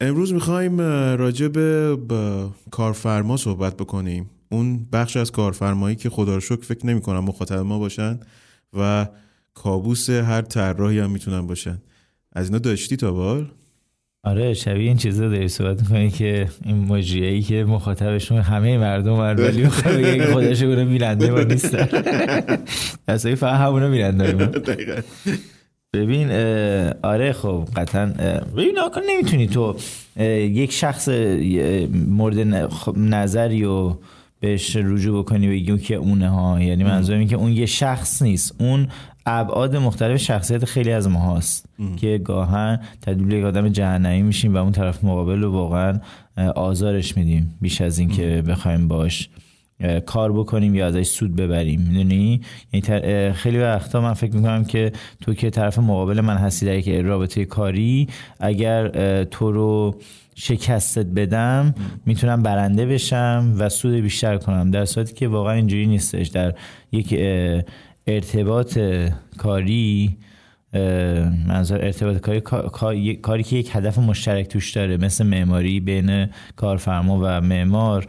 امروز می‌خوایم راجع به کارفرما صحبت بکنیم. اون بخش از کارفرمایی که خدا رو شکر فکر نمی کنم مخاطب ما باشن و کابوس هر طراحی هم می‌تونن باشن. از اینا داشتی تا بال آره شبیه این چیزا داری صحبت می‌کنی که این مجریه که مخاطبشون همه مردم هر ولی می‌خواد بگه خودش رو میرنده ما نیستن. اصلا فقط همونو میرنده ببین آره خب قطعا ببین آقا نمی‌تونی تو یک شخص مورد خب، نظری و بهش رجوع بکنی بگی که اونه ها. یعنی منظورم این که اون یه شخص نیست. اون ابعاد مختلف شخصیت خیلی از ما هست که گاهن تبدیل یک آدم جهنمی میشیم و اون طرف مقابل رو واقعا آزارش میدیم. بیش از این که بخوایم باش کار بکنیم یا ازش سود ببریم. می‌دونی؟ یعنی خیلی وقتا من فکر می‌کنم که تو که طرف مقابل من هستی در یک رابطه کاری اگر تو رو شکستت بدم می‌تونم برنده بشم و سود بیشتر کنم. در صورتی که واقعا اینجوری نیستش. در یک ارتباط کاری منظور ارتباط کاری کاری که یک هدف مشترک توش داره. مثل معماری بین کارفرما و معمار.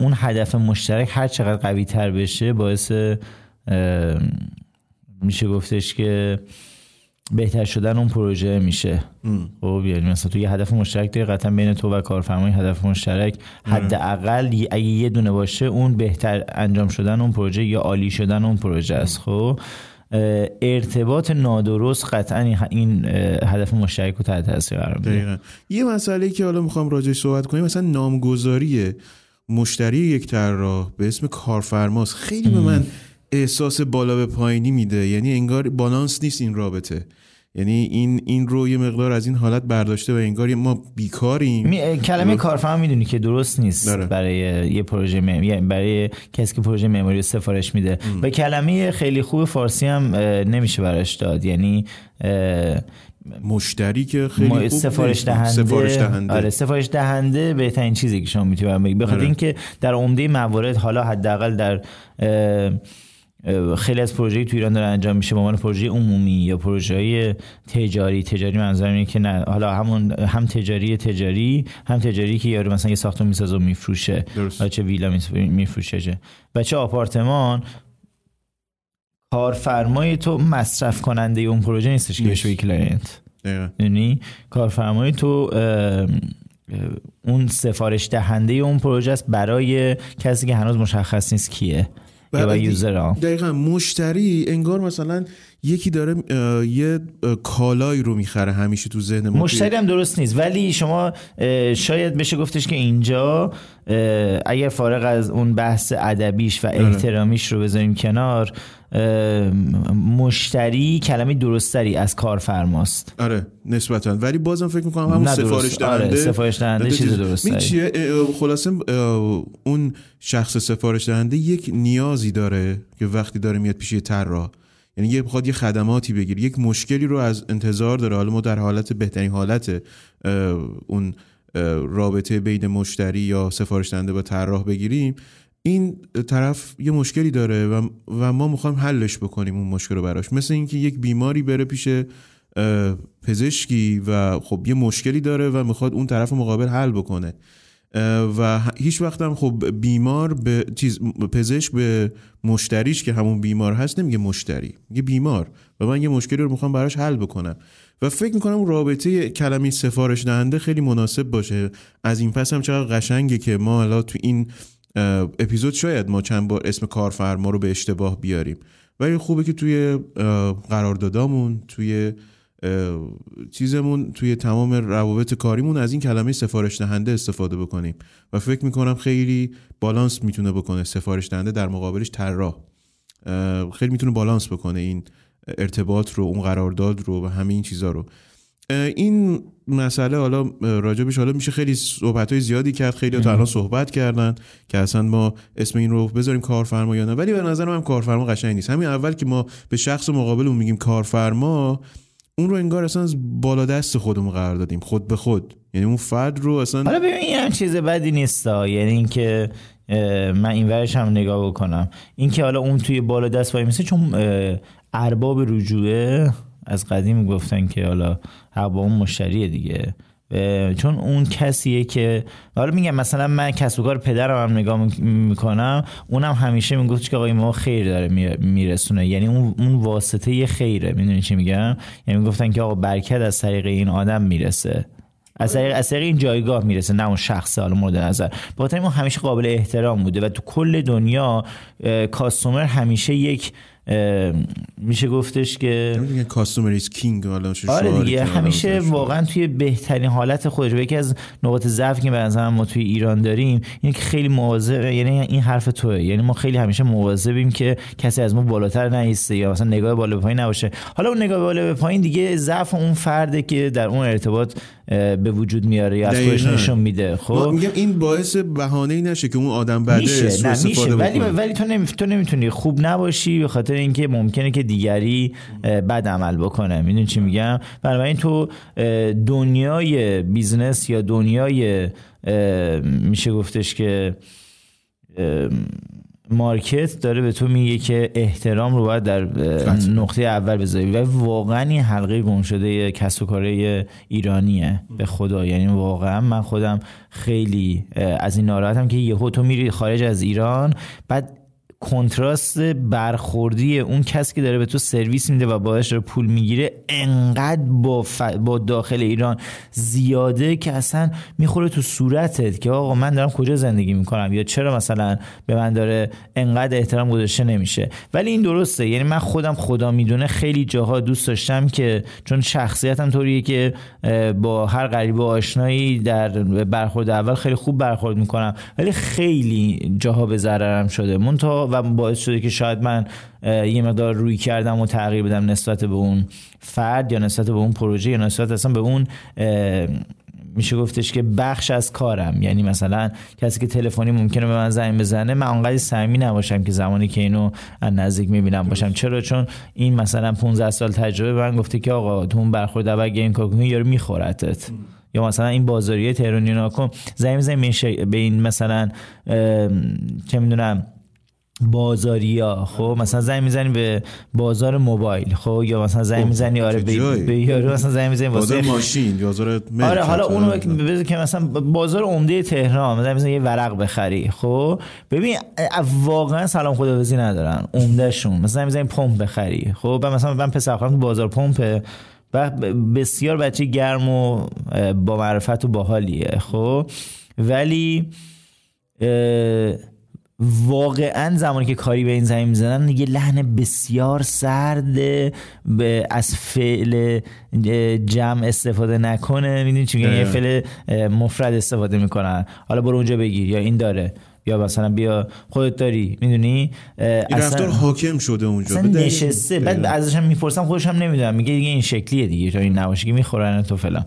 اون هدف مشترک هر چقدر قوی تر بشه باعث میشه گفتش که بهتر شدن اون پروژه میشه. خب یعنی مثلا تو یه هدف مشترک داری قطعا بین تو و کارفرمای هدف مشترک حداقل اگه یه دونه باشه اون بهتر انجام شدن اون پروژه یا عالی شدن اون پروژه است. خب ارتباط نادرست قطعا این هدف مشترک رو تحت تاثیر قرار میده. یه مسئله که حالا می‌خوام راجعش صحبت کنیم مثلا نامگذاری مشتری یک طراح به اسم کارفرماست خیلی به من احساس بالا به پایینی میده. یعنی انگار بالانس نیست این رابطه. یعنی این این رو یه مقدار از این حالت برداشته و انگار ما بیکاریم. می... کلمه کارفرما می‌دونی که درست نیست داره. برای یه پروژه مم... یعنی برای کسی که پروژه معماری سفارش میده. و کلمه خیلی خوب فارسی هم نمیشه براش داد. یعنی مشتری که خیلی سفارش دهنده سفارش دهنده. آره سفارش دهنده بهترین چیزی که شما می‌تونید بگید بخاطر آره. اینکه در عمده موارد حالا حداقل در خیلی از پروژه تو ایران داره انجام میشه. به عنوان پروژه عمومی یا پروژه تجاری. تجاری منظورم اینه که نه. حالا همون هم تجاری تجاری هم تجاری که یارو مثلا یه ساختمون می‌سازه و میفروشه. چه ویلا میفروشه و چه آپارتمان کارفرمای تو مصرف کننده اون پروژه نیستش که بهش client یعنی کارفرمای تو اون سفارش دهنده اون پروژه است برای کسی که هنوز مشخص نیست کیه یا user دقیقا مشتری انگار مثلا یکی داره یه کالایی رو می‌خره همیشه تو ذهن ما. مشتری هم درست نیست. ولی شما شاید بشه گفتش که اینجا اگر فارغ از اون بحث ادبیش و آره. احترامیش رو بذاریم کنار مشتری کلمه درستری از کارفرماست آره نسبتا. ولی بازم فکر می‌کنم همون سفارش دهنده آره سفارش دهنده چیز درسته خلاصه اون شخص سفارش دهنده یک نیازی داره که وقتی داره میاد پیش طراح. یعنی یه بخواد یه خدماتی بگیر یک مشکلی رو از انتظار داره. حالا ما در حالت بهترین حالت اون رابطه بین مشتری یا سفارش دهنده با طراح بگیریم این طرف یه مشکلی داره و, ما می‌خوایم حلش بکنیم اون مشکل رو براش. مثل اینکه یک بیماری بره پیش پزشکی و خب یه مشکلی داره و می‌خواد اون طرف مقابل حل بکنه. و هیچ وقت هم خب بیمار به چیز پزشک به مشتریش که همون بیمار هست نمیگه مشتری میگه بیمار. و من یه مشکلی رو می‌خوام براش حل بکنم. و فکر می‌کنم رابطه کلمه سفارش دهنده خیلی مناسب باشه. از این پس هم چقدر قشنگه که ما حالا تو این اپیزود شاید ما چند بار اسم کارفرما رو به اشتباه بیاریم. ولی خوبه که توی قراردادامون توی چیزمون توی تمام روابط کاریمون از این کلمه سفارش دهنده استفاده بکنیم. و فکر می‌کنم خیلی بالانس می‌تونه بکنه سفارش دهنده در مقابلش طراح. خیلی می‌تونه بالانس بکنه این ارتباط رو اون قرارداد رو و همه این چیزها رو. این مسئله حالا راجبش حالا میشه خیلی صحبت های زیادی کرد خیلی تا الان صحبت کردن که اصلا ما اسم این رو بذاریم کارفرما یا نه. ولی به نظر من کارفرما قشنگ نیست. همین اول که ما به شخص مقابلمون میگیم کارفرما اون رو انگار اصلا از بالا دست خودمون قرار دادیم خود به خود. یعنی اون فرد رو اصلا حالا ببین این چیز بدی نیست یعنی اینکه من این ورش هم نگاه بکنم. اینکه حالا اون توی بالا دست وای میسه چون ارباب رجوعه از قدیم گفتن که حالا با اون مشتریه دیگه. چون اون کسیه که حالا میگم مثلا من کسب و کار پدرم هم نگاه می‌کنم اونم همیشه می‌گفت که آقای ما خیر داره میرسونه. یعنی اون اون واسطه یه خیره. می‌دونی چی میگم؟ یعنی می‌گفتن که آقا برکت از طریق این آدم می‌رسه. از طریق از طریق این جایگاه می‌رسه نه اون شخص حالا مورد نظر. به ما همیشه قابل احترام بوده و تو کل دنیا کاستومر همیشه یک میشه گفتش که کاستومر ایز کینگ آره دیگه همیشه واقعا توی بهترین حالت خودش یکی از نقاط ضعفی که به ما توی ایران داریم اینه که خیلی مواظب یعنی این حرف توه. یعنی ما خیلی همیشه مواظبیم که کسی از ما بالاتر نیسته یا مثلا نگاه بالا به پایین نباشه. حالا اون نگاه بالا به پایین دیگه ضعف اون فرده که در اون ارتباط به وجود میاره یا از خودش نشون میده. خب؟ میگم این باعث بهانه ای نشه که اون آدم میشه. نه میشه. ولی ولی تو نمی... تو نمی‌تونی خوب نباشی به خاطر اینکه ممکنه که دیگری بد عمل بکنه. می‌دونی چی میگم؟ بنابراین تو دنیای business یا دنیای میشه گفتش که مارکت داره به تو میگه که احترام رو باید در نقطه اول بذاری و واقعا این حلقه گم شده کسب و کاره ایرانیه به خدا. یعنی واقعا من خودم خیلی از این ناراحتم که یهو تو میری خارج از ایران بعد کنتراست برخوردی اون کسی که داره به تو سرویس میده و باش رو پول می‌گیره انقدر با, با داخل ایران زیاده که اصلا می‌خوره تو صورتت که آقا من دارم کجا زندگی می‌کنم؟ یا چرا مثلا به من داره انقدر احترام گذاشته نمیشه؟ ولی این درسته. یعنی من خودم خدا می‌دونه خیلی جاها دوست داشتم که چون شخصیتم طوریه که با هر غریب آشنایی در برخورد اول خیلی خوب برخورد می‌کنم. ولی خیلی جاها به ضررم شده. منتها و باعث شده که شاید من یه مقدار روی کردم و تغییر بدم نسبت به اون فرد یا نسبت به اون پروژه یا نسبت اصلا به اون میشه گفتش که بخش از کارم. یعنی مثلا کسی که تلفنی ممکنه به من زنگ بزنه من اونقدر صمیمی نباشم که زمانی که اینو از نزدیک می‌بینم باشم. چرا؟ چون این مثلا 15 سال تجربه به من گفته که آقا تو اون برخورد اول گیم کار کنی یارو میخورتت. یا مثلا این بازاریه تهرانی ناکن زنگ می‌زنی به این مثلا چه می‌دونم بازاریا خب؟ مثلا زنگ می‌زنی به بازار موبایل خب؟ یا مثلا زنگ خب، می‌زنی آره به, به یارو مثلا زنگ می‌زنی واسه ماشین بازار آره حالا اونو بذار که مثلا بازار عمده تهران مثلا مثلا یه ورق بخری خب؟ ببین واقعا سلام خداویسی ندارن عمده شون مثلا می‌زنی پمپ بخری خب؟ مثلا من پسر خودم بازار پمپ و بسیار بچه گرم و با معرفت و باحالیه خب؟ ولی واقعا زمانی که کاری به این زمین می‌زنن یه لحن بسیار سرد به از فعل جمع استفاده نکنه. می‌دونی چی یه فعل مفرد استفاده می‌کنن. حالا برو اونجا بگیر. یا این داره. یا مثلا بیا خودت داری. می‌دونی؟ این رفتار حاکم شده اونجا. نشسته. بعد ازشم می‌پرسم خودش هم نمی‌دونم میگه دیگه این شکلیه دیگه. تا این نباشه که می‌خورن تو فلان.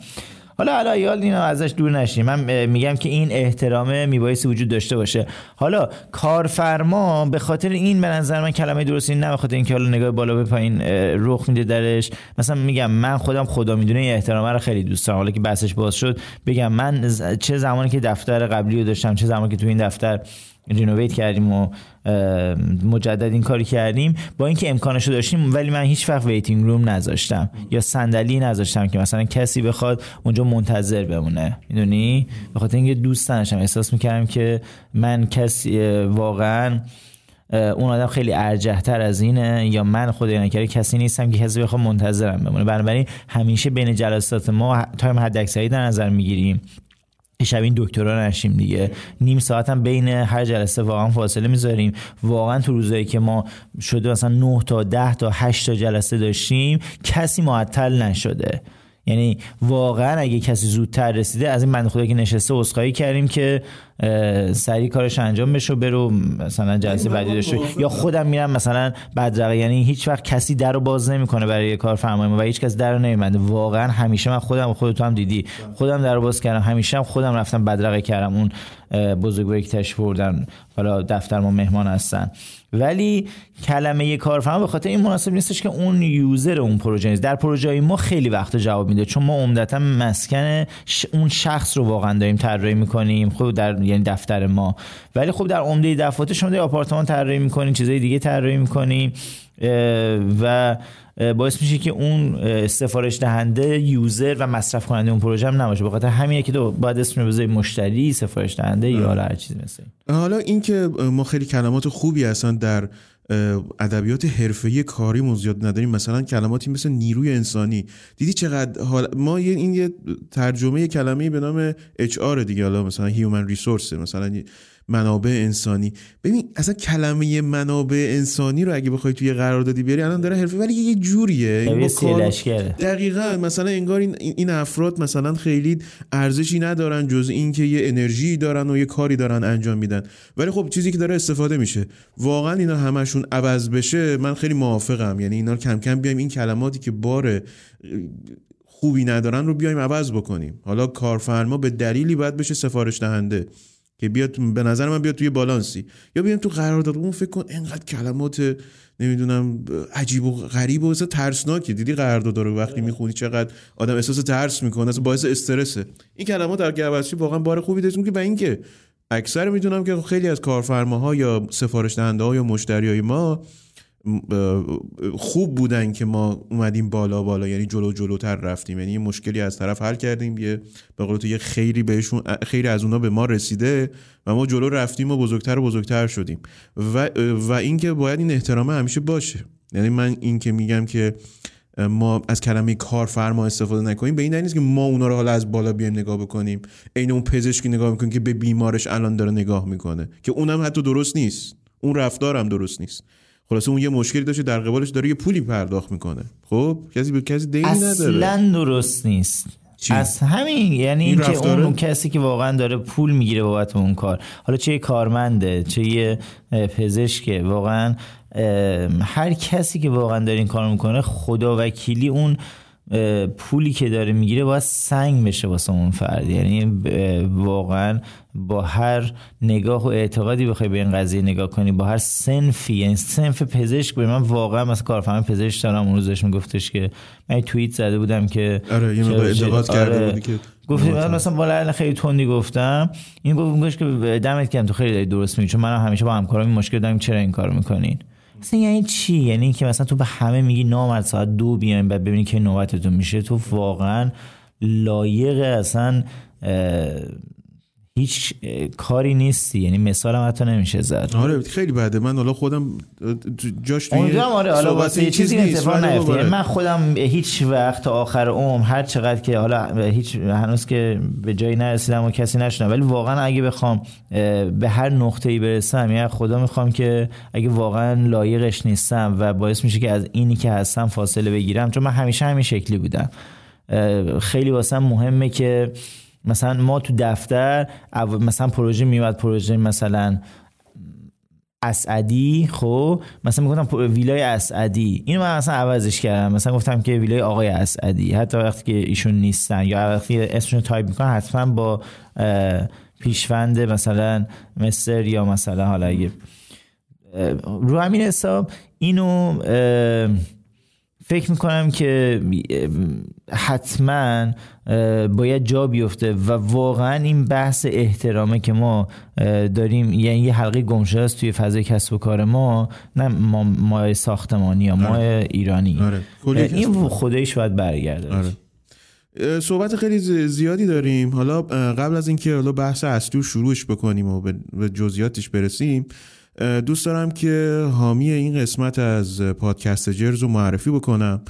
حالا حالا یا اینا ازش دور نشیم. من میگم که این احترام میبایستی وجود داشته باشه. حالا کارفرما به خاطر این به نظر من کلمه درستی نه به خاطر اینکه حالا نگاه بالا به پایین رخ میده درش. مثلا میگم من خودم خدا می‌دونه این احترام رو خیلی دوست دارم. حالا که بحثش باز شد بگم من چه زمانی که دفتر قبلی رو داشتم چه زمانی که تو این دفتر renovate کردیم و مجدد این کاری کردیم. با اینکه امکانشو داشتیم ولی من هیچ وقت waiting room نذاشتم. یا صندلی نذاشتم که مثلا کسی بخواد اونجا منتظر بمونه. می‌دونی؟ به اینکه دوست داشتم احساس می‌کردم که من کسی واقعا اون آدم خیلی ارجحتر از اینه یا من خود نکره کسی نیستم که کسی بخواد منتظرم بمونه. بنابراین همیشه بین جلسات ما تایم حد اکثری در نظر می‌گیریم. شب این دکترا نشیم دیگه. نیم ساعت هم بین هر جلسه واقعا فاصله می‌ذاریم. واقعا تو روزایی که ما شده مثلا 9 تا 10 تا 8 تا جلسه داشتیم کسی معطل نشده. یعنی واقعا اگه کسی زودتر رسیده از این بنده خدا که نشسته اسخایی کردیم که سریع کارش انجام بشه و برو مثلا جلسه بعدی داشته یا خودم میرم مثلا بدرقه یعنی هیچ وقت کسی در رو باز نمی‌کنه برای کار فرمای و هیچ کس در رو نمیبنده. واقعا همیشه من خودم خودت هم دیدی. خودم در رو باز کردم. همیشه هم خودم رفتم بدرقه کردم. اون بزرگواری که تشریف بردن حالا دفتر ما مهمان هستن. ولی کلمه کارفرما به خاطر این مناسب نیستش که اون یوزر اون پروژه نیست. در پروژه ما خیلی وقت جواب میده چون ما عمدتا مسکن اون شخص رو واقعا داریم طراحی می‌کنیم خب در یعنی دفتر ما. ولی خب در عمده دفعات شما آپارتمان طراحی می‌کنین چیزای دیگه طراحی می‌کنیم و باعث میشه که اون سفارش دهنده یوزر و مصرف کننده اون پروژه هم نباشه. بخاطر همینه که تو باید اسم رو مشتری سفارش دهنده یا هر چیزی مثل حالا اینکه ما خیلی کلمات خوبی هستن در ادبیات حرفه‌ای کاری زیاد نداریم. مثلا کلماتی مثل نیروی انسانی. دیدی چقدر حال ما این یه ترجمه کلمه به نام اچ دیگه. حالا مثلا هیومن ریسورس مثلا منابع انسانی. ببین اصلا کلمه منابع انسانی رو اگه بخوای توی قراردادی بیاری الان داره حرفه ولی یه جوریه. دقیقا مثلا انگار این, این افراد مثلا خیلی ارزشی ندارن جز اینکه یه انرژی دارن و یه کاری دارن انجام میدن. ولی خب چیزی که داره استفاده میشه. واقعا اینا همشون عوض بشه من خیلی موافقم. یعنی اینا کم کم بیایم این کلماتی که بار خوبی ندارن رو بیایم عوض بکنیم. حالا کارفرما به دلیلی باید بشه سفارش دهنده. که بیاد به نظر من بیاد توی بالانسی. یا بیام تو قرارداد. اون فکر کن انقدر کلمات نمی‌دونم عجیب و غریب و اصلا ترسناکه. دیدی قرارداد رو وقتی می‌خونی چقدر آدم احساس ترس می‌کنه اصلا باعث استرسه. این کلمات در گوشی واقعا بار خوبی داشتیم که به اینکه اکثر می‌دونم که خیلی از کارفرماها یا سفارش دهنده ها یا مشتری های ما خوب بودن که ما اومدیم بالا بالا یعنی جلو جلوتر رفتیم. یعنی مشکلی از طرف حل کردیم یه به قول یه خیری بهشون خیری از اونا به ما رسیده و ما جلو رفتیم و بزرگتر و بزرگتر شدیم. و و اینکه باید این احترام همیشه باشه. یعنی من این که میگم که ما از کلمه کارفرما استفاده نکنیم به این نیست که ما اونا رو حالا از بالا بیایم نگاه بکنیم. عین اون پزشکی نگاه می‌کنیم که به بیمارش الان داره نگاه می‌کنه که اونم حتی درست نیست. اون رفتارم درست نیست. خلاصه اون یه مشکلی داشته در قبالش داره یه پولی پرداخت می‌کنه. خب کسی به کسی دینی نداره. اصلا درست نیست. چی؟ از همین یعنی این که اون کسی که واقعا داره پول می‌گیره بابت اون کار حالا چه یه کارمنده چه یه پزشکه واقعا هر کسی که واقعا داره این کار می‌کنه خدا وکیلی اون پولی که داره می‌گیره باید سنگ بشه واسه اون فرد. یعنی واقعا با هر نگاه و اعتقادی بخوای به این قضیه نگاه کنی با هر سنفی یعنی سنف پزشک به من واقعا مثلا کارفرما پزشک دارم. اون روزش میگفتش که من توییت زده بودم که آره یه مقدار کرده آره، بودی که گفتی مثلا بالا خیلی تندی گفتم. این گفت که دمت گرم تو خیلی درست میگی چون من همیشه با همکارام مشکل دارم چرا این کارو می‌کنین؟ مثلا یعنی چی؟ یعنی اینکه مثلا تو به همه میگی نامرد ساعت دو بیایم بعد ببینی که نوبتتون میشه تو واقعا لایق اصلا هیچ کاری نیستی. یعنی مثال هم حتی نمیشه زد. آره خیلی بده. من حالا خودم جاش توی آره حالا واسه چیزی اتفاق نیفته. یعنی من خودم هیچ وقت آخر عمر هر چقدر که حالا هیچ هنوز که به جایی نرسیدم و کسی نشدم ولی واقعا اگه بخوام به هر نقطه ای برسم یعنی خدا می‌خوام که اگه واقعا لایقش نیستم و باعث میشه که از اینی که هستم فاصله بگیرم چون من همیشه همین شکلی بودم. خیلی واسم مهمه که مثلا ما تو دفتر مثلا پروژه میومد پروژه مثلا اسعدی خب مثلا می‌گفتم ویلای اسعدی. اینو من مثلا عوضش کردم. مثلا گفتم که ویلای آقای اسعدی. حتی وقتی که ایشون نیستن یا وقتی اسمشون تایپ می‌کنن حتما با پیشوند مثلا mister یا مثلا حالا اگه رو همین حساب اینو فکر می‌کنم که حتما باید جا بیفته و واقعا این بحث احترامه که ما داریم یعنی یه حلقه گمشه است توی فضای کسب و کار ما نه ما, ما ساختمانی یا ما آره. ایرانی آره. این خودش باید برگرده آره. صحبت خیلی زیادی داریم حالا قبل از اینکه حالا بحث اصلی شروعش بکنیم و به جزئیاتش برسیم دوست دارم که حامی این قسمت از پادکست جرز رو معرفی بکنم.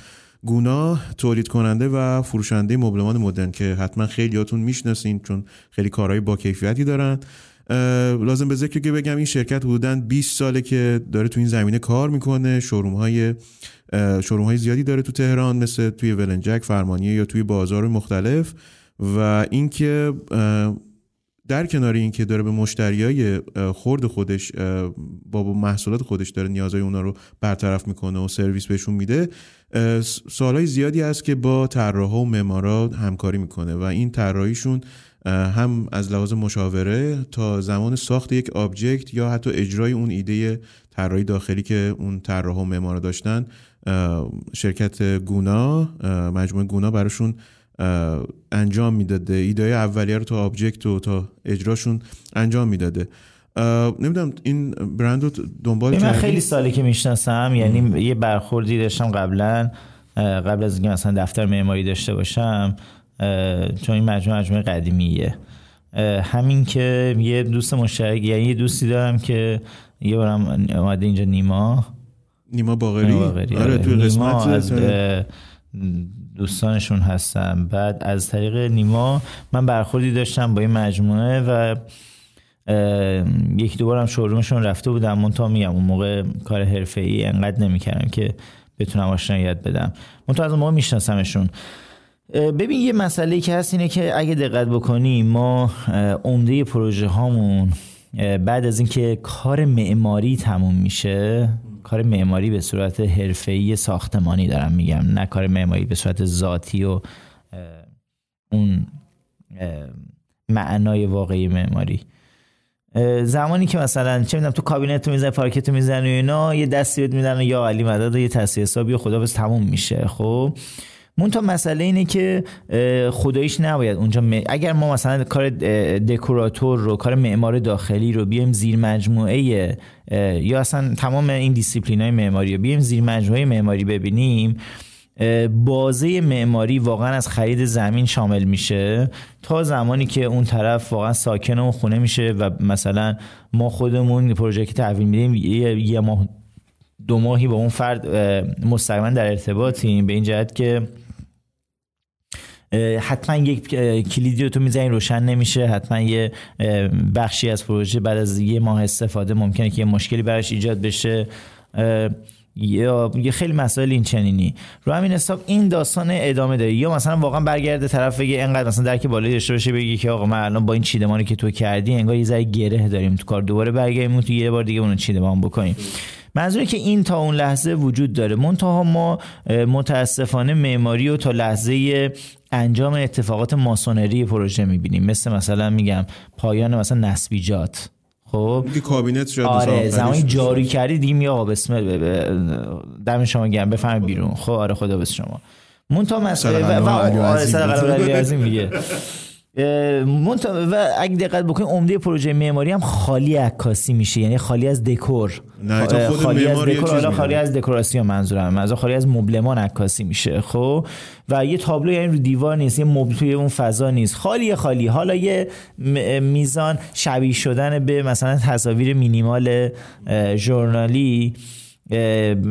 گونا تولید کننده و فروشنده مبلمان مدرن که حتما خیلیاتون می‌شناسین چون خیلی کارهای با کیفیتی دارن. لازم به ذکر که بگم این شرکت حدودا 20 ساله که داره تو این زمینه کار می‌کنه. شوروم های شوروم های زیادی داره تو تهران مثل توی ولنجک فرمانیه یا توی بازار مختلف. و اینکه در کنار اینکه داره به مشتریای خورد خودش با محصولات خودش داره نیازهای اونا رو برطرف می‌کنه و سرویس بهشون میده سالهای زیادی هست که با طراحا و معمارا همکاری می‌کنه و این طراحیشون هم از لحاظ مشاوره تا زمان ساخت یک آبجکت یا حتی اجرای اون ایده طراحی داخلی که اون طراحا و معمارا داشتن شرکت گونا مجموعه گونا براشون انجام می‌داده. ایده اولیه رو تا آبجکت و تا اجراشون انجام می‌داده. نمی‌دونم این برند رو دنبال من خیلی سالی که می‌شناسم یعنی یه برخوردی داشتم قبلا. قبل از اینکه مثلا دفتر معماری داشته باشم چون این مجموعه مجموعه قدیمیه. همین که یه دوست مشترک یعنی یه دوستی دارم که یه بارم اومده اینجا نیما. نیما باغری آره, آره. توی قسمت از دوستانشون هستم. بعد از طریق نیما من برخوردی داشتم با این مجموعه و یکی دوبارم شورومشون رفته بودم منتها میگم اون موقع کار حرفه ای انقدر نمی‌کردم که بتونم آشنایت بدم. منتها از اون موقع میشناسمشون. ببین یه مسئله که هست اینه که اگه دقت بکنی ما عمده پروژه هامون بعد از اینکه کار معماری تموم میشه کار معماری به صورت حرفه‌ای ساختمانی دارم میگم نه کار معماری به صورت ذاتی و اون معنای واقعی معماری. زمانی که مثلا چه می‌دونم تو کابینت می‌زنی پارکت می‌زنی و اینا یه دستی بهت میدن یا علی مدد و یه تصویر حسابی خدا بس تموم میشه خب؟ تا مسئله اینه که خداییش نباید اونجا اگر ما مثلا کار دکوراتور رو کار معمار داخلی رو بیایم زیر مجموعه یا اصلا تمام این دیسیپلین های معماری رو بیایم زیر مجموعه معماری ببینیم بازه معماری واقعا از خرید زمین شامل میشه. تا زمانی که اون طرف واقعا ساکن اون خونه میشه و مثلا ما خودمون پروژه که تحویل میدیم یه ماه دو ماهی با اون فرد مستقیما در ارتباطیم. به این جهت که حتما یک کلیدی رو تو می‌زنی روشن نمیشه. حتما یه بخشی از پروژه بعد از یه ماه استفاده ممکنه که یه مشکلی براش ایجاد بشه. یا یه خیلی مسائل این چنینی. رو همین حساب این داستان ادامه داره. یا مثلا واقعا برگرده طرف بگه انقدر مثلا درک بالایی داشته باشه بگی که آقا من الان با این چیدمانی که تو کردی انگار یه ذره گره داریم. تو کار دوباره برگردیم تو یه بار دیگه اون چیدمان بکنیم. منظوره که این تا اون لحظه وجود داره. منتها ما متاسفانه معماری و تا لحظه انجام اتفاقات ماسونری پروژه می‌بینیم. مثل مثلا میگم پایان مثلا نسبیجات خب؟ کابینت شد آره زمانی جاری کردی دیگه می آقا بسم دم شما گرم بفهم بیرون. خب آره خدا بس شما. مونتا مسئله و, و آره میگه. و اگه دقت بکنید عمده پروژه معماری هم خالی عکاسی میشه. یعنی خالی از دکور. نه خالی از دکور حالا خالی از دکوراسیون منظورم. منظور خالی از مبلمان عکاسی میشه خب؟ و یه تابلو یعنی رو دیوار نیست یه مبل توی اون فضا نیست. خالی خالی. حالا یه میزان شبیه شدن به مثلا تصاویر مینیمال ژورنالی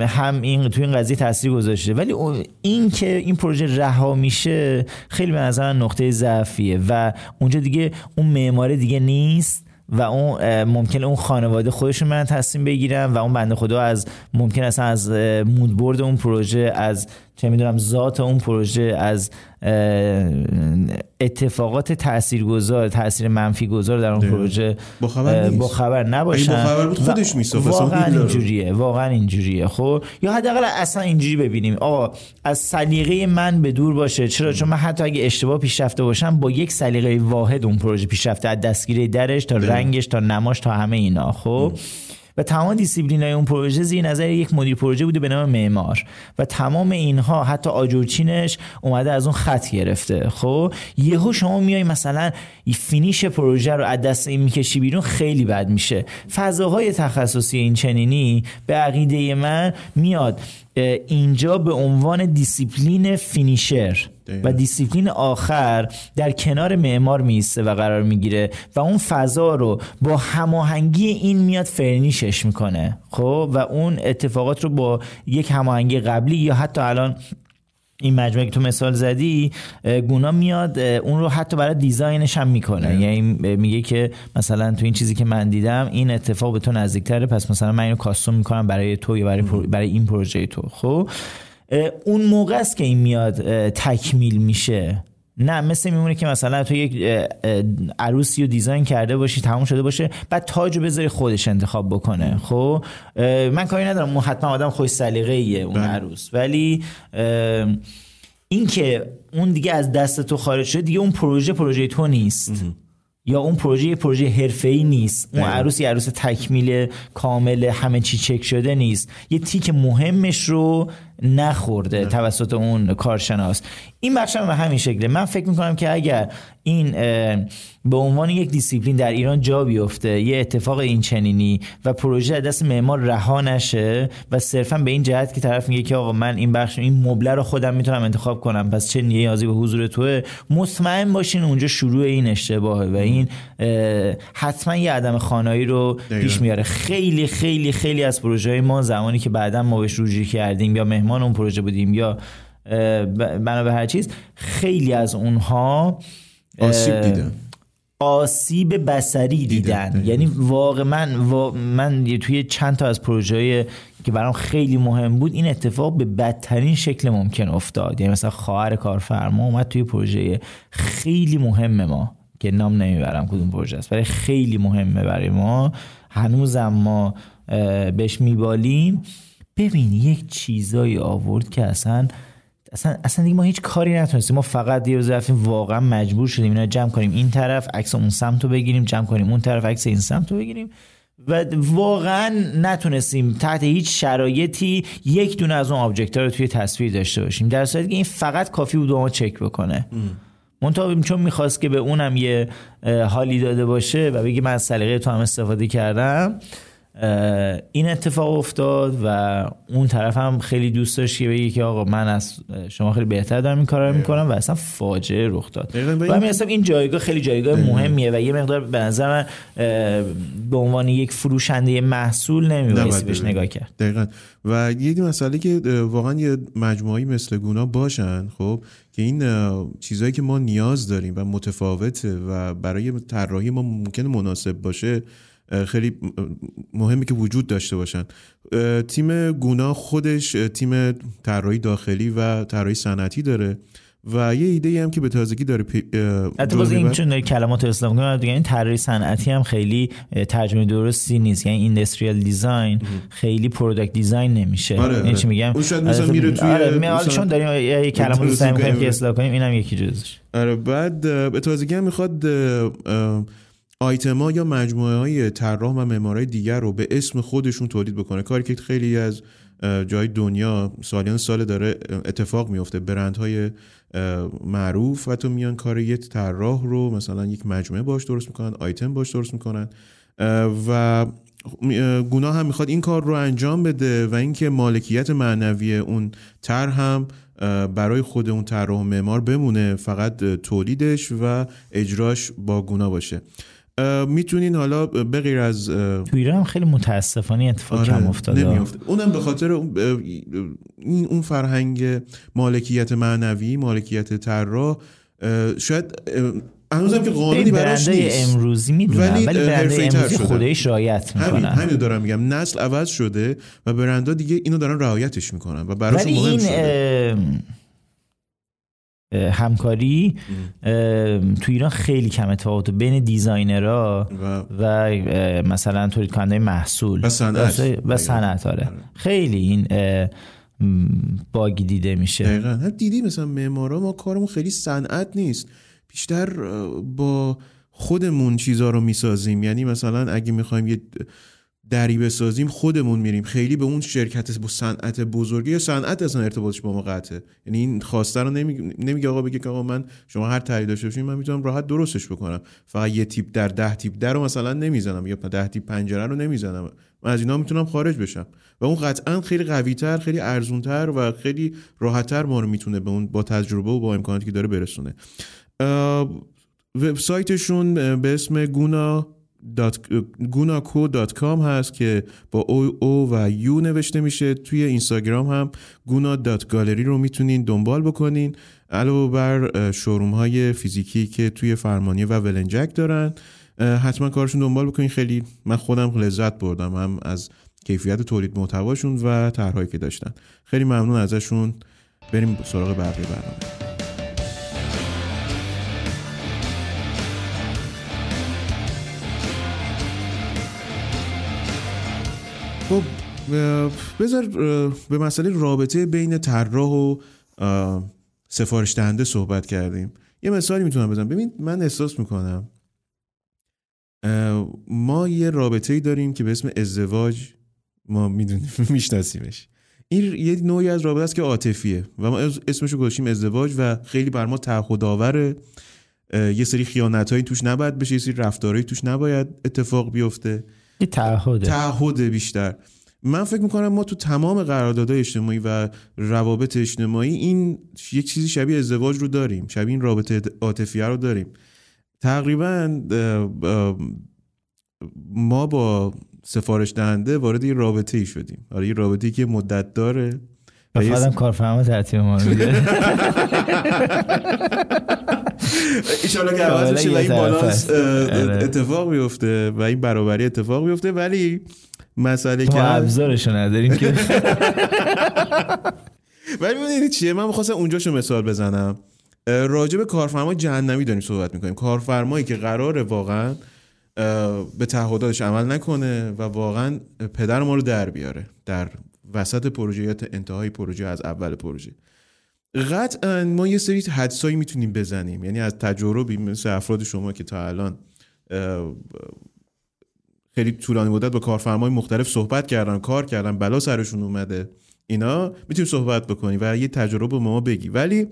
هم این تو این قضیه تاثیر گذاشته. ولی این که این پروژه رها میشه خیلی به نظر نقطه ضعفیه و اونجا دیگه اون معماره دیگه نیست و اون ممکنه اون خانواده خودشون من تصمیم بگیرن و اون بنده خدا از ممکن اصلا از مودبورد اون پروژه از چه می‌دونم ذات اون پروژه از اتفاقات تاثیرگذار تاثیر منفی گذار در اون پروژه با خبر, با خبر نباشن. با خبر بود خودش واقعا اینجوریه واقعا اینجوریه. خب؟ یا حداقل اصلا اینجوری ببینیم. آقا از سلیقه من به دور باشه. چرا؟ چون من حتی اگه اشتباه پیشرفته باشم با یک سلیقه واحد اون پروژه پیشرفته از دستگیری درش تا رنگش تا نماش تا همه اینا. خب؟ و تمام دیسیپلین های اون پروژه زیر نظر یک مدیر پروژه بوده به نام معمار. و تمام اینها حتی آجرچینش اومده از اون خط گرفته. خب؟ یهو شما میای مثلا finish پروژه رو از دست این می‌کشی بیرون خیلی بد میشه. فضاهای تخصصی این چنینی به عقیده من میاد. اینجا به عنوان discipline finisher. و دیسیپلین آخر در کنار معمار می‌ایسته و قرار می‌گیره و اون فضا رو با هماهنگی این میاد فرنیشش می‌کنه. خب؟ و اون اتفاقات رو با یک هماهنگی قبلی یا حتی الان این مجموعه که تو مثال زدی گونا میاد اون رو حتی برای دیزاینش هم می‌کنه. یعنی میگه که مثلا تو این چیزی که من دیدم این اتفاق به تو نزدیکتره پس مثلا من اینو کاستوم می‌کنم برای تو یا برای, برای این پروژه تو. خب؟ اون موقع است که این میاد تکمیل میشه. نه مثل میمونه که مثلا تو یک عروسی رو دیزاین کرده باشی تموم شده باشه بعد تاج رو بذاری خودش انتخاب بکنه. خب؟ من کاری ندارم حتما آدم خوش سلیقه ایه اون بله. عروس. ولی این که اون دیگه از دست تو خارج شده دیگه اون پروژه پروژه تو نیست. یا اون پروژه پروژه حرفه‌ای نیست. اون عروس یه عروس تکمیل کامل همه چی چک شده نیست. یه تیک مهمش رو نخورده توسط اون کارشناس. این بخش هم به همین شکله. من فکر می‌کنم که اگر این به عنوان یک دیسیپلین در ایران جا بیفته یه اتفاق این چنینی و پروژه دست معمار رها نشه و صرفا به این جهت که طرف میگه که آقا من این بخش این مبله رو خودم می‌تونم انتخاب کنم پس چه نیازی به حضور توه؟ مطمئن باشین اونجا شروع این اشتباهه و این حتما یه عدم خوانایی رو پیش میاره. خیلی خیلی خیلی از پروژه ما زمانی که بعدا ما بهش رجوعی کردیم یا مهمان اون پروژه بودیم یا بنا به هر چیز خیلی از اونها آسیب دیدن. آسیب بسری دیدن, دیدن. یعنی واقعا من, من توی چند تا از پروژه که برام خیلی مهم بود این اتفاق به بدترین شکل ممکن افتاد. یعنی مثلا خواهر کارفرما اومد توی پروژه خیلی مهم ما که نام نمی‌برم کدوم پروژه است ولی خیلی مهمه برای ما. هنوزم ما بهش میبالیم. ببین یک چیزایی آورد که اصلا اصلا اصلا دیگه ما هیچ کاری نتونستیم. ما فقط یه روز رفتیم واقعا مجبور شدیم اینا جمع کنیم. این طرف عکس اون سمت رو بگیریم جمع کنیم. اون طرف عکس این سمت رو بگیریم. و واقعا نتونستیم تحت هیچ شرایطی یک دونه از اون object رو توی تصویر داشته باشیم. در صورتی که این فقط کافی بود با ما چک بکنه. منتها چون می‌خواست که به اونم یه حالی داده باشه و بگی من از سلیقه تو هم استفاده کردم این اتفاق افتاد و اون طرف هم خیلی دوست داشت که بگی که آقا من از شما خیلی بهتر دارم این کارا رو می‌کنم و اصلا فاجعه رخ داد. و همین اصلا این جایگاه خیلی جایگاه مهمیه و یه مقدار به نظر من به عنوان یک فروشنده محصول نمیبایستی بهش نگاه کرد. دقیقا. و یه مسئله که واقعا یه مجموعی مثل گونا باشن خب که این چیزهایی که ما نیاز داریم و متفاوته و برای طراحی ما ممکن مناسب باشه خیلی مهمه که وجود داشته باشن. تیم گونا خودش تیم طراحی داخلی و طراحی صنعتی داره و یه ایده هم که به تازگی داره حتی باز این چون کلمات اصلاح کنیم دیگه این طراحی صنعتی هم خیلی ترجمه درستی نیست یعنی industrial design خیلی product design نمیشه. آره این چی میگم؟ اون شاید مثلا میره توی آره چون داریم یه کلمات سعی می‌کنیم که اصلاح کنیم اینم یکی جزش. آره بعد به تازگی هم می‌خواد آیتما یا مجموعه های طراح و معمارای دیگر رو به اسم خودشون تولید بکنه. کاری که خیلی از جای دنیا سالیان سال داره اتفاق میفته برندهای معروف و تو میان کار یک طراح رو مثلا یک مجموعه باش درست می‌کنن آیتم باش درست می‌کنن. و گناه هم می‌خواد این کار رو انجام بده و اینکه مالکیت معنوی اون تر هم برای خود اون طراح و معمار بمونه فقط تولیدش و اجراش با گناه باشه. می‌تونین حالا به غیر از تو ایران خیلی متاسفانه اتفاق آره کم افتاده. نمیافته. اونم به خاطر این اون فرهنگ مالکیت معنوی مالکیت طراح شاید هنوزم که قانونی براش نیست. امروزی می‌دونم ولی, ولی برنده امروزی خودش رعایت می‌کنن. همین همین دارم میگم. نسل عوض شده و برندا دیگه اینو دارن رعایتش می‌کنن و براشون مهم شده. همکاری تو ایران خیلی کم اتفاقات بین دیزاینرها و, و مثلا تولید کننده محصول. و صنعت. آره. آره. خیلی این باگی دیده میشه. دقیقا. دیدی مثلا معمارا ما کارمون خیلی صنعت نیست. بیشتر با خودمون چیزا رو می‌سازیم. یعنی مثلا اگه می‌خوایم یه دری بسازیم خودمون میریم. خیلی به اون شرکت با صنعت بزرگی یا صنعت اصلا ارتباطش با ما قطعه. یعنی این خواسته رو نمیگه نمی آقا بگه که آقا من شما هر طرحی داشته باشین من می‌تونم راحت درستش بکنم. فقط یه تیپ در ده تیپ در رو مثلا نمی‌زنم یا ده تیپ پنجره رو نمی‌زنم. من از اینا می‌تونم خارج بشم. و اون قطعا خیلی قوی تر خیلی ارزون تر و خیلی راحتتر ما رو می‌تونه به اون با تجربه و با امکاناتی که داره برسونه. وبسایتشون به اسم گونا گوناکو.com هست که با او, او و یو نوشته میشه. توی اینستاگرام هم گونا رو می‌تونین دنبال بکنین. علاوه بر شوروم های فیزیکی که توی فرمانی و ولنجک دارن حتما کارشون دنبال بکنین. خیلی من خودم لذت بردم هم از کیفیت تولید محتواشون و طرحهایی که داشتن. خیلی ممنون ازشون. بریم سراغ بقیه برنامه. خب بذار به مسئله رابطه بین طراح و سفارش دهنده صحبت کردیم. یه مثالی می‌تونم بزنم. ببین من احساس می‌کنم ما یه رابطه ای داریم که به اسم ازدواج ما می‌دونیم میشناسیمش. این یه نوعی از رابطه است که عاطفیه و ما اسمشو گذاشتیم ازدواج و خیلی بر ما تعهد یه سری خیانت هایی توش نباید بشه یه سری رفتارهایی توش نباید اتفاق بیفته. یه تعهده. تعهد بیشتر. من فکر می‌کنم ما تو تمام قراردادهای اجتماعی و روابط اجتماعی این یک چیزی شبیه ازدواج رو داریم. شبیه این رابطه عاطفیه رو داریم. تقریبا ما با سفارش دهنده وارد یه رابطه ای شدیم. آره یه رابطه ای که مدت داره. و فقط کارفرما ترتیب ما میده. ایشالا که عوض و این بالانس آره. اتفاق بیفته و این برابری اتفاق بیفته ولی مسئله که ابزارشو نداریم که. ولی می‌دونید چیه؟ من می‌خواستم اونجاشو مثال بزنم. راجع به کارفرما جهنمی داریم صحبت می‌کنیم. کارفرمایی که قراره واقعا به تعهداتش عمل نکنه و واقعا پدر ما رو در بیاره. در وسط پروژه یا انتهای پروژه از اول پروژه. قطعا ما یه سری حدسایی می‌تونیم بزنیم. یعنی از تجربی مثل افراد شما که تا الان خیلی طولانی مدت با کارفرمای مختلف صحبت کردن کار کردن بلا سرشون اومده اینا می‌تونیم صحبت بکنیم و یه تجربه به ما بگی. ولی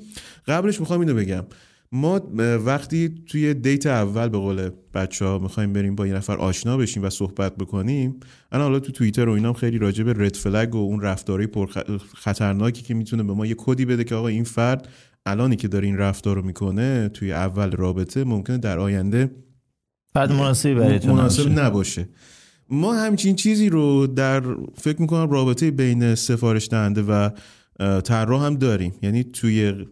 قبلش می‌خوام اینو بگم. ما وقتی توی دیت اول به قول بچه ها می‌خوایم بریم با یه نفر آشنا بشیم و صحبت بکنیم انا حالا تو توییتر و اینام خیلی راجع به رد فلگ و اون رفتارهای پر خطرناکی که می‌تونه به ما یه کدی بده که آقا این فرد الانی که داره این رفتار رو می‌کنه توی اول رابطه ممکنه در آینده فرد مناسبی برای مناسب نباشه. ما همچین چیزی رو در فکر می‌کنم رابطه بین سفارش دهنده و طراح هم داریم. یعنی توی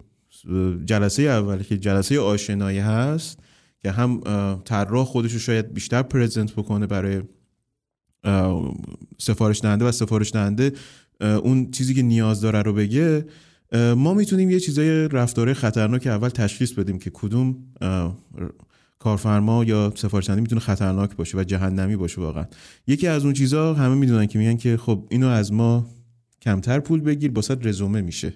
جلسه اول که جلسه آشنایی هست که هم طراح خودش رو شاید بیشتر پرزنت بکنه برای سفارش دهنده و سفارش دهنده اون چیزی که نیاز داره رو بگه. ما می‌تونیم یه چیزای رفتاره خطرناک اول تشخیص بدیم که کدوم کارفرما یا سفارش دهنده می‌تونه خطرناک باشه و جهنمی باشه واقعا. یکی از اون چیزها همه می‌دونن که میگن که خب اینو از ما کمتر پول بگیر باسد رزومه میشه.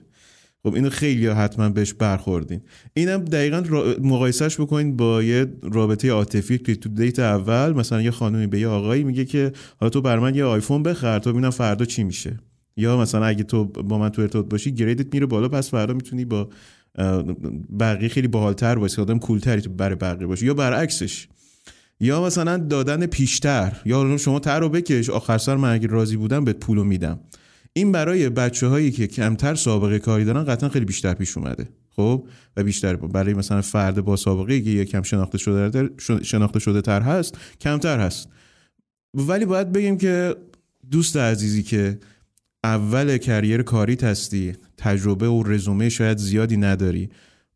خب اینو خیلی حتما بهش برخوردین. اینم دقیقا مقایسهش بکنید با یه رابطه عاطفی که تو دیت اول مثلا یه خانمی به یه آقایی میگه که حالا تو بر من یه آیفون بخر تو ببینم فردا چی میشه. یا مثلا اگه تو با من تو ارتباط باشی گریدت میره بالا پس فردا می‌تونی با بقیه خیلی باحالتر باشی آدم کولتری تو برای بقیه باشی. یا برعکسش. یا مثلا دادن پیشتر. یا شما تر رو بکش آخر سر من اگه راضی بودم بهت پولو میدم. این برای بچه هایی که کمتر سابقه کاری دارن قطعا خیلی بیشتر پیش اومده. خب؟ و بیشتر برای مثلا فرد با سابقه که یکم شناخته شده شناخته شده تر هست کمتر هست. ولی باید بگیم که دوست عزیزی که اول کریر کاری هستی تجربه و رزومه شاید زیادی نداری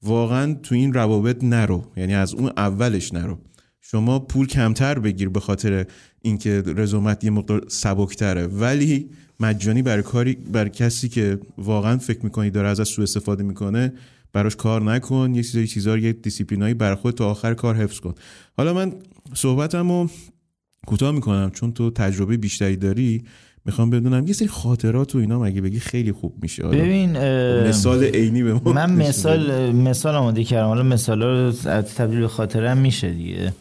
واقعا تو این روابط نرو. یعنی از اون اولش نرو. شما پول کمتر بگیر به خاطر اینکه رزومت یه مقدار سبکتره. ولی مجانی برای کاری بر کسی که واقعا فکر می‌کنی داره ازش سوء استفاده می‌کنه براش کار نکن یه چیزای چیزا یه دیسیپلینایی برای خود تا آخر کار حفظ کن. حالا من صحبتمو کوتاه می‌کنم چون تو تجربه بیشتری داری. می‌خوام بدونم یه سری خاطرات و اینا مگه بگی خیلی خوب میشه ببین مثال عینی به ما من مثال مثال آماده کردم. حالا مثال رو تبدیل به خاطره میشه دیگه.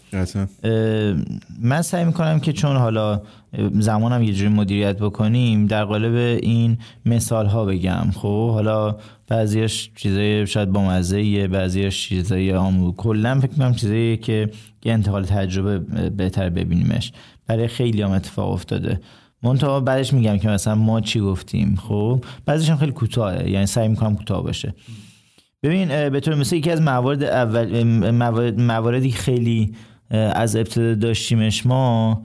من سعی می‌کنم که چون حالا زمانم یه جوری مدیریت بکنیم در قالب این مثال ها بگم. خب حالا بعضیش چیزای شاید با مزه بعضیش چیزای آمو کلا فکر کنم چیزایی که یه انتقال تجربه بهتر ببینیمش. برای خیلی هم اتفاق افتاده. منتها بعدش میگم که مثلا ما چی گفتیم خب؟ بعضیش هم خیلی کوتاهه یعنی سعی می‌کنم کوتاه باشه. ببین به طور مثل یکی از موارد اول مواردی خیلی از ابتدا داشتیمش ما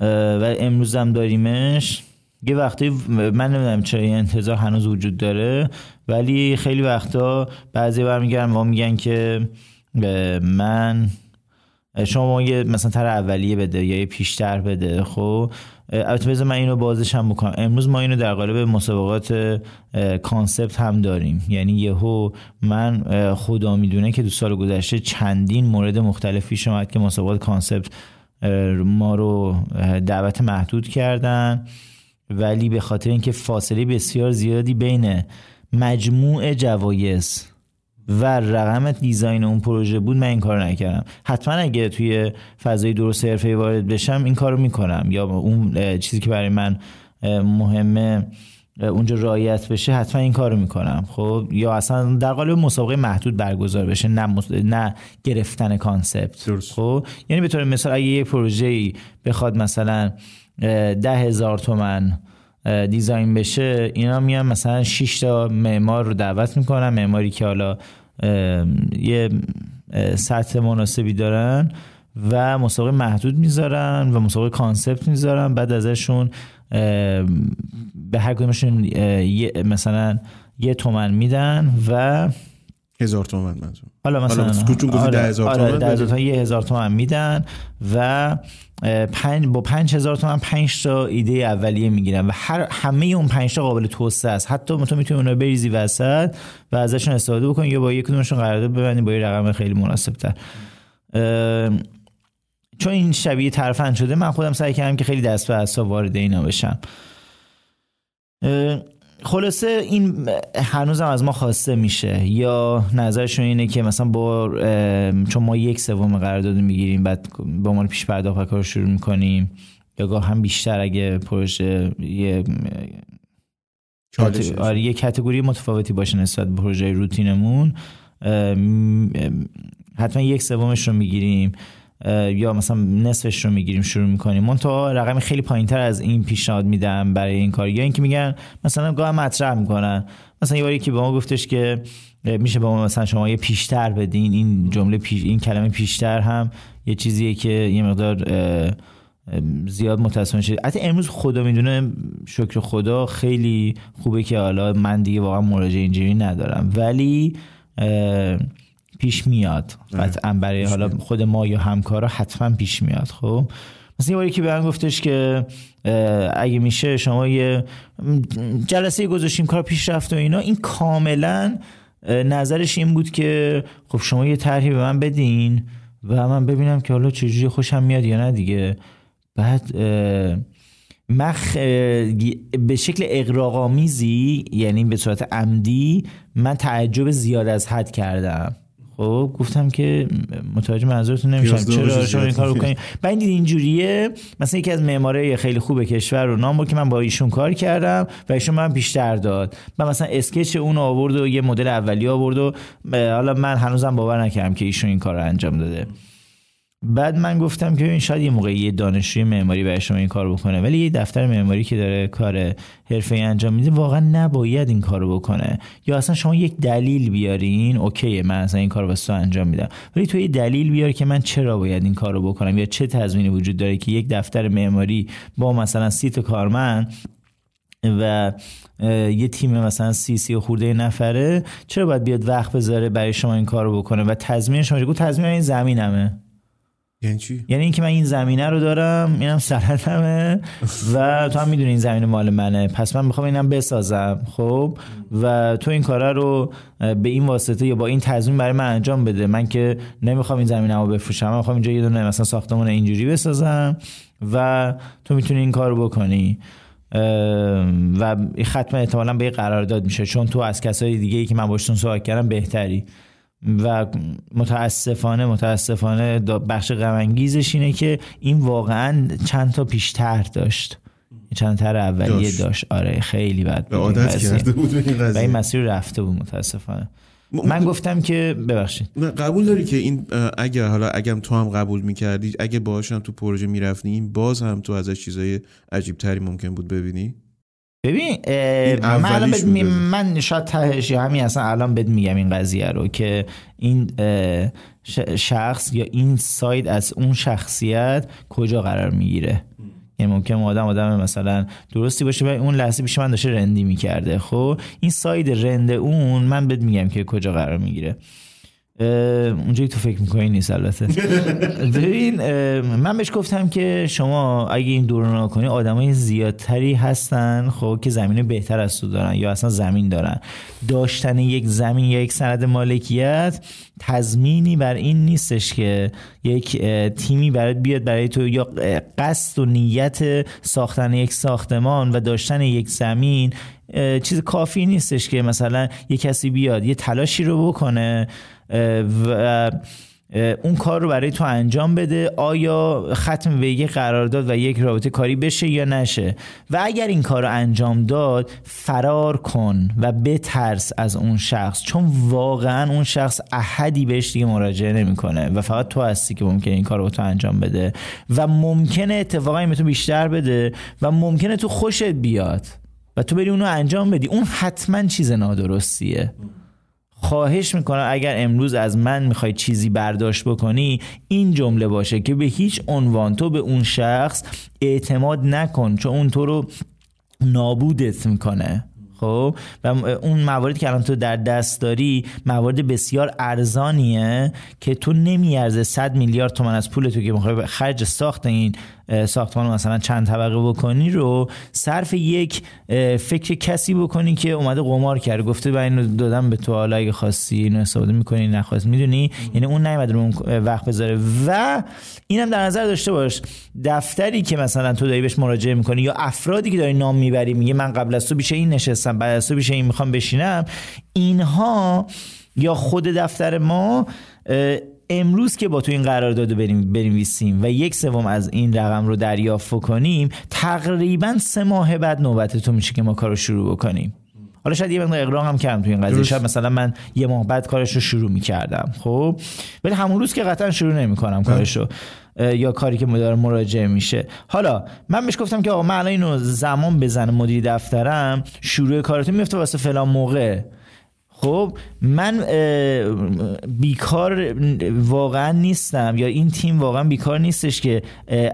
و امروز هم داریمش یه وقتی من نمی‌دونم چرا این انتظار هنوز وجود داره ولی خیلی وقتا بعضی برمیگردن ما میگن که من شما یه مثلا تر اولیه بده یا یه پیشتر بده خب؟ البته بذار من اینو بازش هم بکنم. امروز ما اینو در قالب مسابقات concept هم داریم. یعنی یهو من خدا می‌دونه که دو سال گذشته چندین مورد مختلفی شما که مسابقات concept ما رو دعوت محدود کردن. ولی به خاطر اینکه فاصله بسیار زیادی بین مجموع جوایز و رقم design اون پروژه بود من این کار نکردم. حتما اگه توی فضای درست حرفه وارد بشم این کارو می‌کنم. یا اون چیزی که برای من مهمه اونجا رعایت بشه حتما این کارو می‌کنم. خب یا اصلا در قالب مسابقه محدود برگزار بشه نه نه گرفتن concept. خب یعنی به طور مثال اگه یه پروژه بخواد مثلا ده هزار تومن design بشه اینا میان مثلا 6 تا معمار رو دعوت می‌کنن معماری که حالا یه سطح مناسبی دارن و مسابقه محدود می‌ذارن و مسابقه concept می‌ذارن. بعد ازشون به هر کدومشون مثلا یه تومن میدن و هزار تومن منظور حالا مثلا حالا آره، ده هزار آره ده هزار تومن یه هزار تومن میدن و پنج با پنج هزار تومن پنج تا ایده اولیه می‌گیرن و هر همه اون پنج تا قابل توسعه است. حتی تو می‌تونی اونو بریزی وسط و ازشون استفاده بکنی یا با یک کدومشون قرارداد ببندی با یه رقم خیلی مناسب تر چون این شبیه ترفند شده من خودم سعی کردم که خیلی دست به وارد اینا بشم. خلاصه این هنوزم از ما خواسته میشه. یا نظرشون اینه که مثلا با چون ما یک سوم قرارداد می‌گیریم بعد به عنوان پیش پرداخت کار شروع می‌کنیم یا گاه هم بیشتر اگه پروژه یه آره یه کتگوری متفاوتی باشه نسبت به پروژه روتینمون حتما یک سومش رو می‌گیریم. یا مثلا نصفش رو می‌گیریم شروع می‌کنیم. من تا رقمی خیلی پایین تر از این پیشنهاد میدم برای این کار. یا اینکه میگن مثلا گاه مطرح می‌کنن. مثلا یه باری که به ما گفتش که میشه به ما مثلا شما یه پیشتر بدین. این جمله پیش این کلمه پیشتر هم یه چیزیه که یه مقدار زیاد متاسفانه شد. حتی امروز خدا می‌دونه شکر خدا خیلی خوبه که حالا من دیگه واقعا مراجعه اینجوری ندارم. ولی پیش میاد. قطعا برای حالا خود ما یا همکارا حتما پیش میاد. خب؟ مثلا یه باری که به گفتش که اگه میشه شما یه جلسه گذاشتیم کار پیش رفت و اینا این کاملا نظرش این بود که خب شما یه طرحی به من بدین و من ببینم که حالا چجوری خوشم میاد یا نه دیگه. بعد مخ به شکل اقراقامیزی یعنی به صورت عمدی من تعجب زیاد از حد کردم. خب گفتم که متوجه منظورتون نمیشم. چرا شما این کارو کنید بعد این اینجوریه. مثلا یکی از معمارای خیلی خوب کشور رو نام که من با ایشون کار کردم و ایشون من بیشتر داد. و مثلا اسکچ اون آورد و یه مدل اولی آورد و حالا من هنوزم باور نکردم که ایشون این کار رو انجام داده. بعد من گفتم که این شاید یه موقعی یه دانشجوی معماری برای شما این کار بکنه ولی یه دفتر معماری که داره کار حرفه انجام میده واقعا نباید این کارو بکنه. یا اصلا شما یک دلیل بیارین اوکی من اصلا این کارو واسه انجام میدم. ولی تو یه دلیل بیار که من چرا باید این کارو بکنم؟ یا چه تضمینی وجود داره که یک دفتر معماری با مثلا سی تا کارمند و یه تیم مثلا سی سی و خورده نفره چرا باید بیاد وقت بذاره برای شما این کارو بکنه؟ و تضمین شما گفت تضمین این زمینمه. یعنی چی؟ یعنی اینکه من این زمینه رو دارم اینم سرتمه و تو هم می‌دونی این زمین مال منه. پس من می‌خوام اینم بسازم خب؟ و تو این کارا رو به این واسطه یا با این تضمین برای من انجام بده. من که نمی‌خوام این زمینه رو بفروشم من می‌خوام اینجا یه دونه مثلا ساختمان اینجوری بسازم و تو می‌تونی این کار رو بکنی و ختم احتمالا به قرارداد میشه چون تو از کسای دیگه ای که من باشتون صحبت کردم بهتری. و متاسفانه متاسفانه بخش غمانگیزش اینه که این واقعا چند تا پیشتر داشت. چند تر اولیه داشت. آره خیلی بد به عادت کرده بود به این قضیه و این مسیر رفته بود متاسفانه. من گفتم که ببخشید. قبول داری که این اگر حالا اگه تو هم قبول می‌کردی اگه باهاشم تو پروژه می‌رفتی این باز هم تو ازش چیزای عجیب تری ممکن بود ببینی؟ ببین من الان بد می... من شاید تهش همین اصلا الان بد میگم این قضیه رو که این شخص یا این ساید از اون شخصیت کجا قرار می‌گیره. یعنی ممکن آدم آدم مثلا درستی باشه و اون لحظه پیش من داشته رندی می‌کرده. خب؟ این ساید رند اون من بد میگم که کجا قرار می‌گیره. اونجایی تو فکر می‌کنی نیست البته. ببین من بهش گفتم که شما اگه این دوران کنی آدمای زیادتری هستن خب که زمین بهتر از تو دارن یا اصلا زمین دارن. داشتن یک زمین یا یک سند مالکیت تضمینی بر این نیستش که یک تیمی برات بیاد برای تو یا قصد و نیت ساختن یک ساختمان و داشتن یک زمین چیز کافی نیستش که مثلا یه کسی بیاد یه تلاشی رو بکنه. و اون کار رو برای تو انجام بده. آیا ختم به یک قرارداد و یک رابطه کاری بشه یا نشه؟ و اگر این کار رو انجام داد فرار کن و بترس از اون شخص. چون واقعا اون شخص احدی بهش دیگه مراجعه نمی‌کنه و فقط تو هستی که ممکنه این کار رو تو انجام بده. و ممکنه اتفاقا تو بیشتر بده و ممکنه تو خوشت بیاد و تو بری اونو انجام بدی. اون حتما چیز نادرستیه. خواهش می‌کنم اگر امروز از من می‌خوای چیزی برداشت بکنی این جمله باشه که به هیچ عنوان تو به اون شخص اعتماد نکن چون اون تو رو نابودت می‌کنه. خب؟ و اون مواردی که الان تو در دست داری موارد بسیار ارزانیه که تو نمیارزه 100 میلیارد تومن از پول تو که می‌خوای خرج ساخت این ساختمان مثلا چند طبقه بکنی رو صرف یک فکر کسی بکنی که اومده قمار کرده گفته و اینو دادم به تو حالا اگه خواستی اینو استفاده می‌کنی نخواست. می‌دونی؟ یعنی اون نیومده رو وقت بذاره. و اینم در نظر داشته باش دفتری که مثلا تو داری بهش مراجعه می‌کنی یا افرادی که داری نام می‌بری میگه من قبل از تو بیشه این نشستم بعد از تو بیشه این می‌خوام بشینم اینها یا خود دفتر ما امروز که با تو این قرارداد بریم بنویسیم و یک سوم از این رقم رو دریافت کنیم تقریبا سه ماه بعد نوبت تو میشه که ما کارو شروع بکنیم. حالا شاید یه مقدار اقراق هم کردم تو این قضیه. شاید مثلا من یه ماه بعد کارش رو شروع می‌کردم. خب؟ ولی همون روز که قطعا شروع نمی‌کنم کارش رو یا کاری که مدار مراجعه میشه. حالا من بهش گفتم که آقا من الان اینو زمان بزنم مدیر دفترم شروع کارتو میفته واسه فلان موقع. خب من بیکار واقعا نیستم یا این تیم واقعا بیکار نیستش که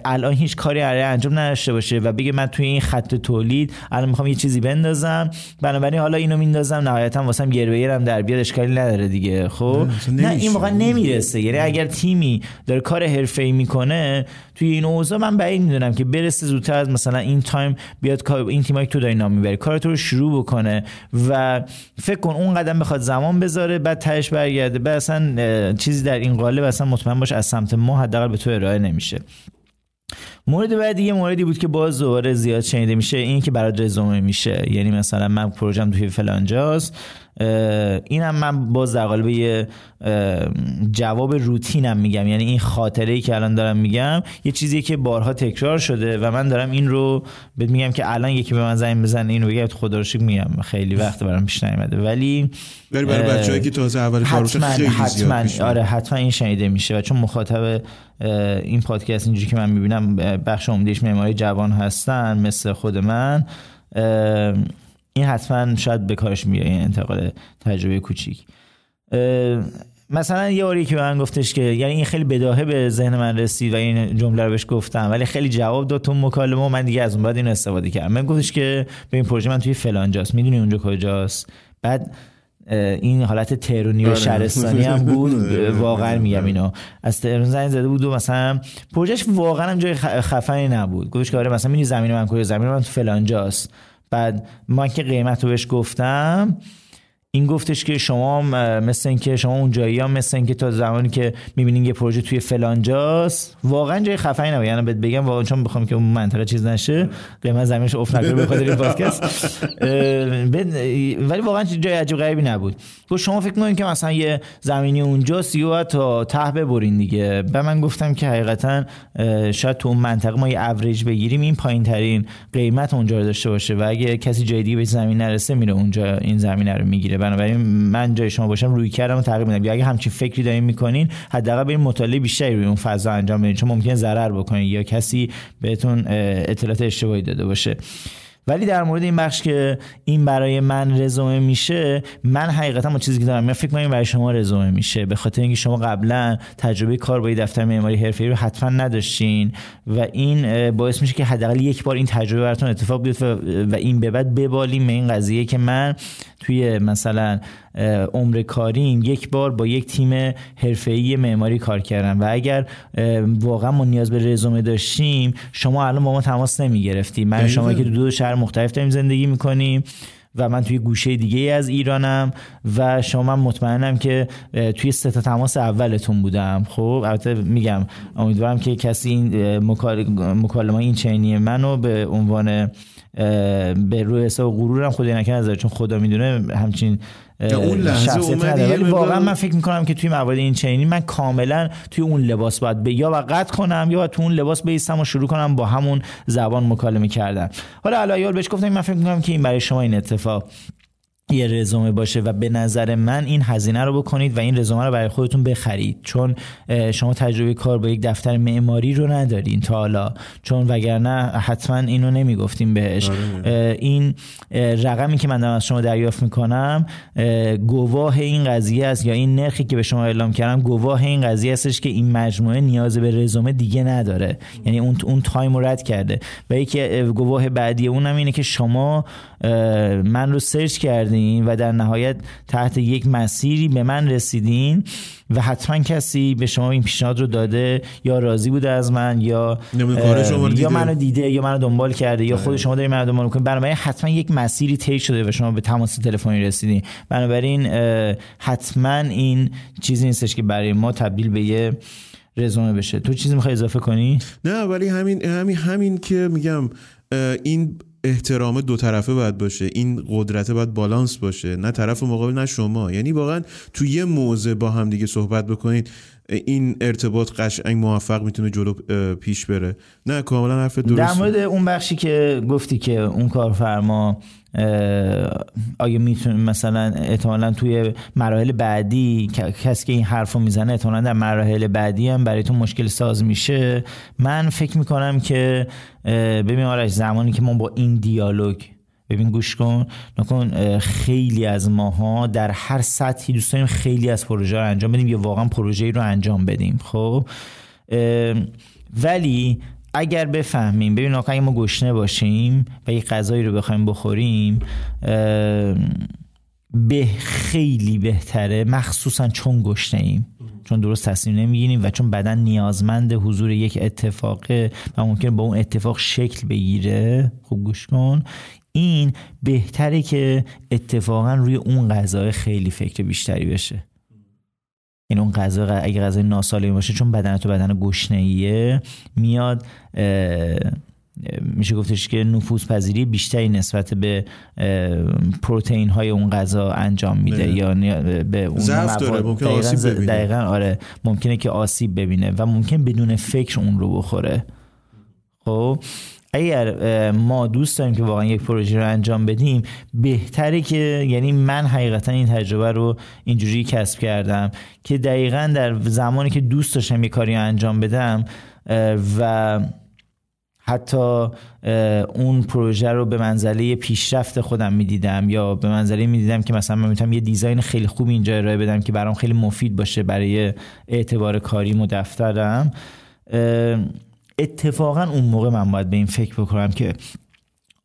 الان هیچ کاری برای انجام نداشته باشه و بگه من توی این خط تولید الان می‌خوام یه چیزی بندازم. بنابراین حالا اینو میندازم نهایتا واسم گرویرم در بیاد اشکالی نداره دیگه. خب؟ نه, نه این واقعا نمی‌رسه. یعنی اگر تیمی داره کار حرفه‌ای می‌کنه توی این اوضاع من بعید می‌دونم که برسه زودتر از مثلا این تایم بیاد این تیمایی که تو داری نام می‌بری کار تو رو شروع بکنه و فکر کن اون قدم بخواد زمان بذاره بعد تهش برگرده. بعد اصلا چیزی در این قالب اصلا مطمئن باش از سمت ما حداقل به تو ارائه نمیشه. مورد بعدی یه موردی بود که باز دوباره زیاد شنیده میشه این که برای رزومه میشه. یعنی مثلا من پروژم توی فلانجاست. اینم من باز در قالب یه جواب روتینم میگم. یعنی این خاطره ای که الان دارم میگم یه چیزی که بارها تکرار شده و من دارم این رو بهت میگم که الان یکی به من زنگ بزنه اینو بگه خدا رو میگم. خیلی وقت برام پیش نیومده. ولی ولی برای بچه‌ای که تازه اول کارش خیلی حتما. آره حتما این شنیده میشه و چون مخاطب این پادکست اینجوری که من می‌بینم بخش عمدهش معماری جوان هستن مثل خود من این حتما شاید به کارش میاد این انتقال تجربه کوچیک. مثلا یه آری که به من گفتش که یعنی این خیلی بداهه به ذهن من رسید و این جمله رو بهش گفتم ولی خیلی جواب داد تو مکالمه و من دیگه از اون بعد اینو استفاده کردم. من گفتش که به این پروژه من توی فلان جاست می‌دونی اونجا کجاست؟ بعد این حالت ترونی و آره. شهرستانی هم بود. واقعا میگم اینو. از تهران زنگ زده بود و مثلا پروژهش واقعا هم جای خفنی نبود. گفتش که آره مثلا می‌دونی زمین من کجا زمین من تو فلان جاست. بعد من که قیمت رو بهش گفتم این گفتش که شما مثل اینکه شما اون جایی ها مثل اینکه تا زمانی که می‌بینین یه پروژه توی فلانجاست واقعا جای خفنی نبود یعنی بهت بگم واقعا چون بخوام که اون منطقه چیز نشه قیمت زمینش افت نکنه به خاطر این پادکست. ولی واقعا جای عجیب غریبی نبود. تو شما فکر می‌کنین که مثلا یه زمینی اونجاست یا تا ته ببرین دیگه. به من گفتم که حقیقتا شاید تو اون منطقه ما یه اوریج بگیریم این پایین ترین قیمت اونجا رو داشته باشه و اگه کسی جای دیگه به زمین نرسه میره اونجا این زمینه رو می‌گیره. بنابراین من جای شما باشم روی کردم تغییر میدم. یا اگه همچین فکری دارین می‌کنین حداقل برین مطالعه بیشتری روی اون فضا انجام بدین چون ممکنه ضرر بکنین یا کسی بهتون اطلاعات اشتباهی داده باشه. ولی در مورد این بخش که این برای من رزومه میشه من حقیقتا ما چیزی که دارم من فکر کنم برای شما رزومه میشه. به خاطر اینکه شما قبلا تجربه کار با دفتر معماری حرفه‌ای رو حتما نداشتین و این باعث میشه که حداقل یک بار این تجربه براتون اتفاق بیفته و این به بعد ببالیم به این قضیه که من توی مثلا عمر کاریم یک بار با یک تیم حرفه‌ای معماری کار کردم و اگر واقعا ما نیاز به رزومه داشتیم شما الان با ما تماس نمی گرفتیم من شما که دو, دو شهر مختلف داریم زندگی می‌کنیم و من توی گوشه دیگه از ایرانم و شما من مطمئنم که توی سه تماس اولتون بودم. خب البته میگم امیدوارم که کسی این مکالمه این چینی منو به عنوان به روی حساب غرورم خدای نکنه چون خدا می‌دونه همچین اون لحظه ولی واقعا من فکر می‌کنم که توی موارد این چنینی من کاملا توی اون لباس باید به یا باید قطع کنم یا تو اون لباس بیستم و شروع کنم با همون زبان مکالمه کردن. حالا علایال بهش گفتم من فکر می‌کنم که این برای شما این اتفاق یه رزومه باشه و به نظر من این هزینه رو بکنید و این رزومه رو برای خودتون بخرید. چون شما تجربه کار با یک دفتر معماری رو ندارین تا حالا. چون وگرنه حتما اینو نمی‌گفتیم بهش. اه، این رقمی که من دارم از شما دریافت می‌کنم گواه این قضیه است یا این نرخی که به شما اعلام کردم گواه این قضیه هستش که این مجموعه نیاز به رزومه دیگه نداره. یعنی اون اون time رد کرده. و یکی اه، گواه بعدی اونم اینه که شما من رو سرچ کردین و در نهایت تحت یک مسیری به من رسیدین و حتما کسی به شما این پیشنهاد رو داده یا راضی بوده از من یا. یا منو دیده یا منو دنبال کرده یا خود شما دارید منو دنبال می‌کنید بنابراین حتما یک مسیری طی شده و شما به تماس تلفنی رسیدین. بنابراین حتما این چیزی نیستش که برای ما تبدیل به یه رزومه بشه. تو چیزی می‌خوای اضافه کنی؟ نه ولی همین همین همین که میگم این احترام دو طرفه باید باشه. این قدرت باید بالانس باشه. نه طرف مقابل نه شما. یعنی واقعا تو یه موضع با هم دیگه صحبت بکنید این ارتباط قشنگ موفق می‌تونه جلو پیش بره. نه کاملا حرف در درست مورد اون بخشی که گفتی که اون کارفرما آیا می‌تونه مثلا احتمالا توی مراحل بعدی کسی که این حرف رو می‌زنه احتمالا در مراحل بعدی هم برایتون مشکل ساز میشه. من فکر می‌کنم که ببین آرش زمانی که ما با این دیالوگ ببین گوش کن نکن خیلی از ماها در هر سطحی دوست داریم خیلی از پروژه رو انجام بدیم یا واقعا پروژه رو انجام بدیم خب؟ ولی اگر بفهمیم ببین آقا ما گشنه باشیم و یک غذایی رو بخوایم بخوریم به خیلی بهتره مخصوصا چون گشنه ایم چون درست تصمیم نمی‌گیریم و چون بدن نیازمند حضور یک اتفاقه و ممکن با اون اتفاق شکل بگیره. خوب گوش کن. این بهتره که اتفاقا روی اون غذا خیلی فکر بیشتری بشه. این اون غذا اگه غذای ناسالمی باشه چون بدن تو بدن گشنه‌ایه میاد میشه گفتش که نفوذ پذیری بیشتری نسبت به پروتئین های اون غذا انجام میده بله. یا به اون داره، دقیقاً آسیب ببینه. دقیقاً آره ممکنه که آسیب ببینه و ممکن بدون فکر اون رو بخوره خب اگر ما دوست داریم که واقعا یک پروژه رو انجام بدیم بهتره که یعنی من حقیقتا این تجربه رو اینجوری کسب کردم که دقیقا در زمانی که دوست داشتم یک کاری انجام بدم و حتی اون پروژه رو به منزله پیشرفت خودم می‌دیدم یا به منزله می‌دیدم که مثلا من می‌تونم یه دیزاین خیلی خوب اینجا ارائه بدم که برام خیلی مفید باشه برای اعتبار کاریم و دفترم اتفاقا اون موقع من باید به این فکر بکنم که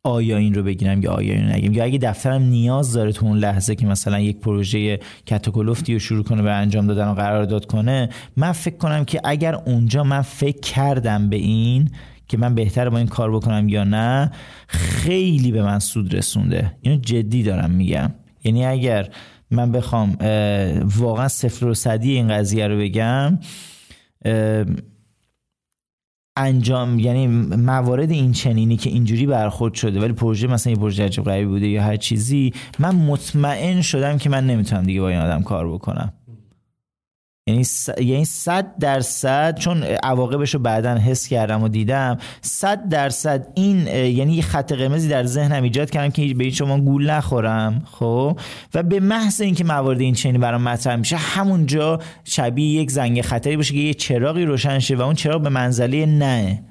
آیا این رو بگیرم یا آیا این رو نگیرم. یا اگه دفترم نیاز داره تو اون لحظه که مثلا یک پروژه کتوکلفتی رو شروع کنه به انجام دادن و قرارداد کنه من فکر کنم که اگر اونجا من فکر کردم به این که من بهتر با این کار بکنم یا نه خیلی به من سود رسونده. اینو جدی دارم میگم. یعنی اگر من بخوام واقعا صفر و صدی این قضیه رو بگم انجام یعنی موارد این چنینی که اینجوری برخورد شده ولی پروژه مثلا یه پروژه عجب غریبی بوده یا هر چیزی من مطمئن شدم که من نمی‌تونم دیگه با این آدم کار بکنم. یعنی س... یعنی صد درصد چون عواقبش رو بعدا حس کردم و دیدم صد درصد این یعنی یه خط قرمزی در ذهنم ایجاد کردم که به شما گول نخورم خب؟ و به محض اینکه موارد این چنینی برام مطرح میشه همونجا شبیه یک زنگ خطری باشه که یه چراغی روشن شه و اون چراغ به منزله نه.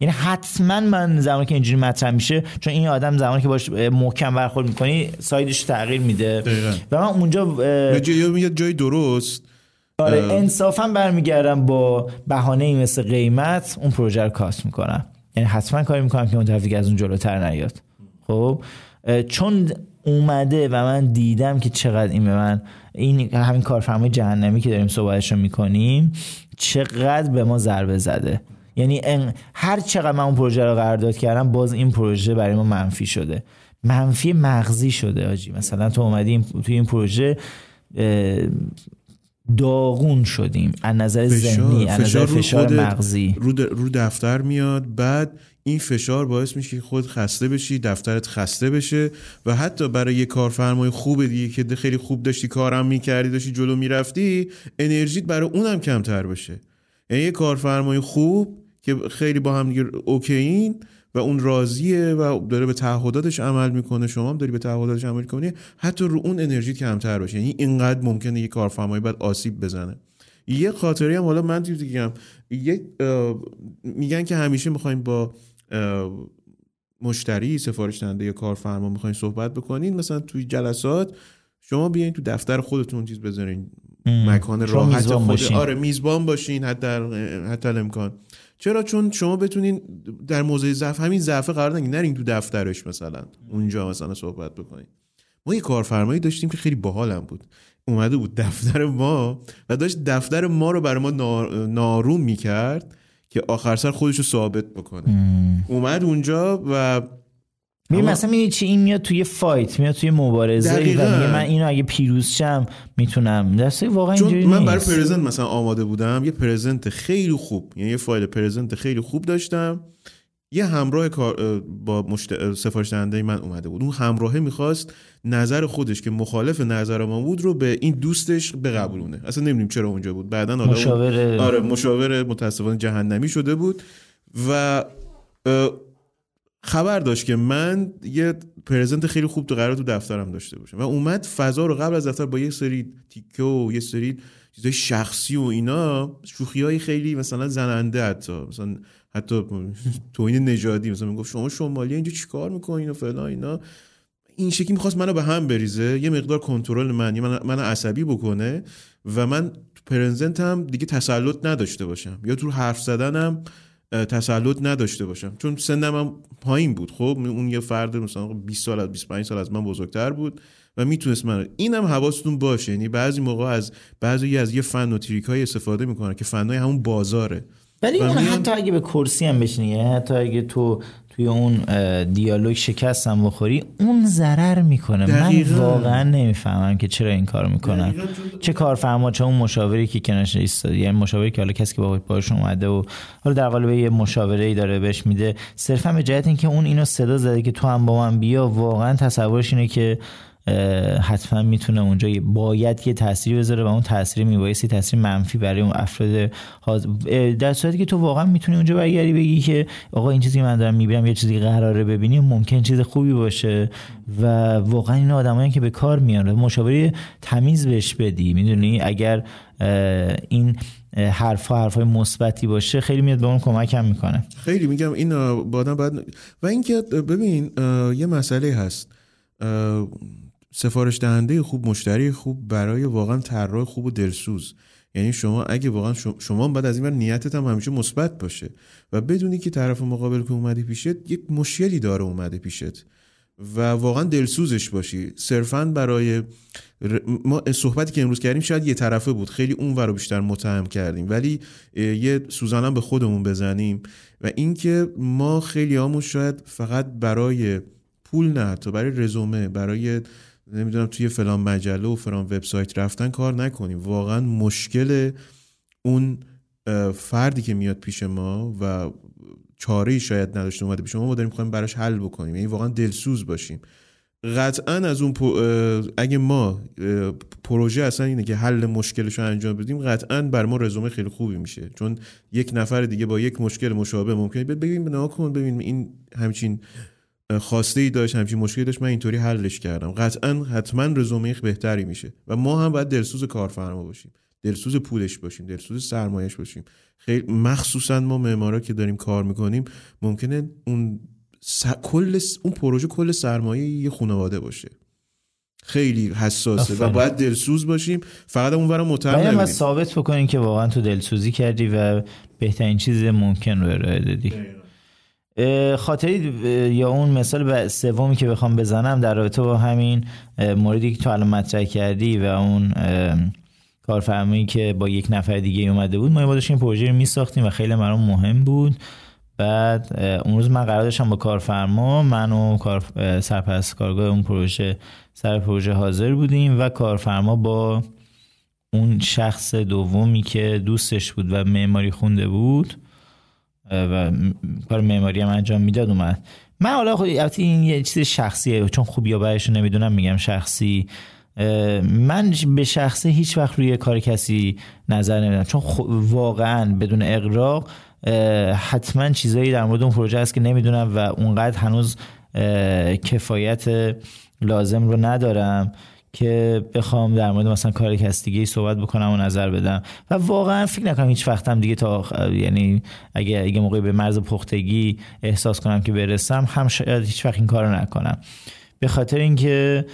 یعنی حتما من زمانی که اینجوری مطرح میشه چون این آدم زمانی که باش محکم برخورد می‌کنی سایدش تغییر میده. دقیقاً. و من اونجا اه، میاد جای درست. آره انصافا برمیگردم با بهانه مثل قیمت اون پروژه رو کاست می‌کنم. یعنی حتما کاری می‌کنم که اون دیگه از اون جلوتر نیاد. خب؟ چون اومده و من دیدم که چقدر این به من این همین کارفرمای جهنمی که داریم صحبتش رو می‌کنیم چقدر به ما ضربه زده. یعنی هر چقدر من اون پروژه رو قرارداد کردم باز این پروژه برای ما منفی شده. منفی مغزی شده آجی. مثلا تو اومدی توی این پروژه داغون شدیم. از نظر ذهنی از نظر فشار مغزی. رو, رو دفتر میاد بعد این فشار باعث میشه که خود خسته بشی دفترت خسته بشه و حتی برای یه کارفرمای خوب دیگه که خیلی خوب داشتی کارم می‌کردی داشتی جلو می‌رفتی انرژیت برای اونم کمتر بشه یعنی یه کارفرمای خوب که خیلی با هم دیگه اوکیین و اون راضیه و داره به تعهداتش عمل می‌کنه. شما هم داری به تعهداتش عمل کنی حتی رو اون انرژی کمتر باشه. یعنی اینقدر ممکنه یه کارفرمایی بعد آسیب بزنه. یه خاطری هم حالا من دیگه میگن که همیشه می‌خوایم با مشتری سفارش دهنده یا کارفرما می‌خواین صحبت بکنین. مثلا توی جلسات شما بیاین تو دفتر خودتون چیز بذارین. مکان راحت خود آره میزبان باشین حتی حتی امکان. چرا؟ چون شما بتونین در موضع ضعف همین ضعف قرار نگیرین نرین تو دفترش مثلا اونجا مثلا صحبت بکنین ما یه کارفرمایی داشتیم که خیلی باحالم بود. اومده بود دفتر ما و داشت دفتر ما رو برای ما ناروم می‌کرد که آخر سر خودش رو ثابت بکنه. اومد اونجا و می مثلا می‌دونی چی؟ این میاد توی فایت میاد توی مبارزه و میگه من اینو اگه پیروز شم می‌تونم. دسته واقعا اینجوری من برای پرزنت مثلا آماده بودم یه پرزنت خیلی خوب یعنی یه فایل پرزنت خیلی خوب داشتم. یه همراه کار با مشت... سفارش دهنده من اومده بود. اون همراهه می‌خواست نظر خودش که مخالف نظر ما بود رو به این دوستش بقبولونه. اصلا نمی‌دونیم چرا اونجا بود. بعدا مشاور آره مشاور متاسفانه جهنمی شده بود و خبر داشت که من یه پرزنت خیلی خوب تو قرار تو دفترم داشته باشم. و اومد فضا رو قبل از دفتر با یه سری تیکه و یه سری چیزای شخصی و اینا شوخی های خیلی مثلا زننده حتی مثلا حتی توین نژادی مثلا می‌گفت شما شمالی اینجا چیکار می‌کنین و فلان اینا. این شکلی می‌خواست منو به هم بریزه یه مقدار کنترل من من من عصبی بکنه و من پرزنتم دیگه تسلط نداشته باشم. یا تو حرف زدنم تسلط نداشته باشم. چون سنم هم پایین بود. خب اون یه فرد مثلا 20 سال از 25 سال از من بزرگتر بود و می‌تونست من اینم حواستون باشه. یعنی بعضی موقع از بعضی از یه فن و تریک های استفاده می‌کنن که فنای همون بازاره. ولی اون حتی اگه به کرسی هم بشینی یعنی حتی اگه تو توی اون دیالوگ شکست هم بخوری اون ضرر می‌کنه. من واقعا نمی‌فهمم که چرا این کار می‌کنن. چه کارفرما چه اون مشاوری که کنارش ایستاد یعنی مشاوری که حالا کسی که با باش اومده و حالا در قالب یه مشاوره ای داره بهش میده صرفا به جهت اینکه اون اینو صدا زده که تو هم با من بیا واقعا تصورش اینه که حتما می‌تونه اونجا باید یه تاثیری بذاره و اون تاثیر میبایستی تاثیر منفی برای اون افراد در صورتی که تو واقعا می‌تونی اونجا برگردی بگی که آقا این چیزی من دارم می‌بینم یه چیزی قراره ببینی ممکن چیز خوبی باشه و واقعا این آدمایی که به کار میان مشاوره تمیز بهش بدی. می‌دونی؟ اگر این حرفا حرفای مثبتی باشه خیلی میاد به اون کمک هم می‌کنه. خیلی میگم این با بعد و اینکه ببین یه مسئله هست. سفارش دهنده خوب مشتری خوب برای واقعا طراح خوب و دلسوز. یعنی شما اگه واقعا شما بعد از این نیتت هم همیشه مثبت باشه و بدونی که طرف مقابل که اومده پیشت یک مشکلی داره اومده پیشت و واقعا دلسوزش باشی. صرفا برای ما صحبتی که امروز کردیم شاید یه طرفه بود. خیلی اون رو بیشتر متهم کردیم. ولی یه سوزانم به خودمون بزنیم و اینکه ما خیلی همون شاید فقط برای پول نه حتی برای رزومه برای نمی‌دونم توی فلان مجله و فلان وبسایت رفتن کار نکنیم. واقعا مشکل اون فردی که میاد پیش ما و چاره شاید نداشته اومده پیش ما ما داریم می‌خوایم براش حل بکنیم. یعنی واقعا دلسوز باشیم. قطعا از اون اگه ما پروژه اصلا اینه که حل مشکلش رو انجام بدیم قطعا بر ما رزومه خیلی خوبی میشه. چون یک نفر دیگه با یک مشکل مشابه ممکنه. ببین نها کن ببین این همچین خواسته ای داشت همچین مشکلی داشت من اینطوری حلش کردم. قطعا حتما رزومه بهتری میشه و ما هم باید دلسوز کارفرما باشیم دلسوز پولش باشیم دلسوز سرمایش باشیم. خیلی مخصوصا ما معمارا که داریم کار می‌کنیم ممکنه اون کل اون پروژه کل سرمایه یه خانواده باشه. خیلی حساسه و باید دلسوز باشیم فقط اون ورا متهم باید ثابت بکنیم که واقعا تو دلسوزی کردی و بهترین چیز ممکن رو ارائه دادی. خاطری یا اون مثال سومی که بخوام بزنم در رابطه با همین موردی که تو الان مطرح کردی و اون کارفرمایی که با یک نفر دیگه اومده بود ما این پروژه رو میساختیم و خیلی برام مهم بود. بعد اون روز من قرار داشتم با کارفرما من و کار سرپرست کارگاه اون پروژه سر پروژه حاضر بودیم و کارفرما با اون شخص دومی که دوستش بود و معماری خونده بود و کار معماری هم انجام می‌داد اومد. من حالا خود این یه چیز شخصیه چون خوب یا نمی‌دونم میگم شخصی. من به شخصه هیچ وقت روی کار کسی نظر نمیدم. چون واقعا بدون اقراق حتما چیزایی در مورد اون پروژه هست که نمی‌دونم و اونقدر هنوز کفایت لازم رو ندارم. که بخوام در مورد مثلا کار کس دیگه صحبت بکنم و نظر بدم. و واقعا فکر نکنم هیچ وقتم دیگه تا یعنی اگه اگه موقعی به مرز پختگی احساس کنم که برسم هم شاید هیچ وقت این کارو نکنم. به خاطر اینکه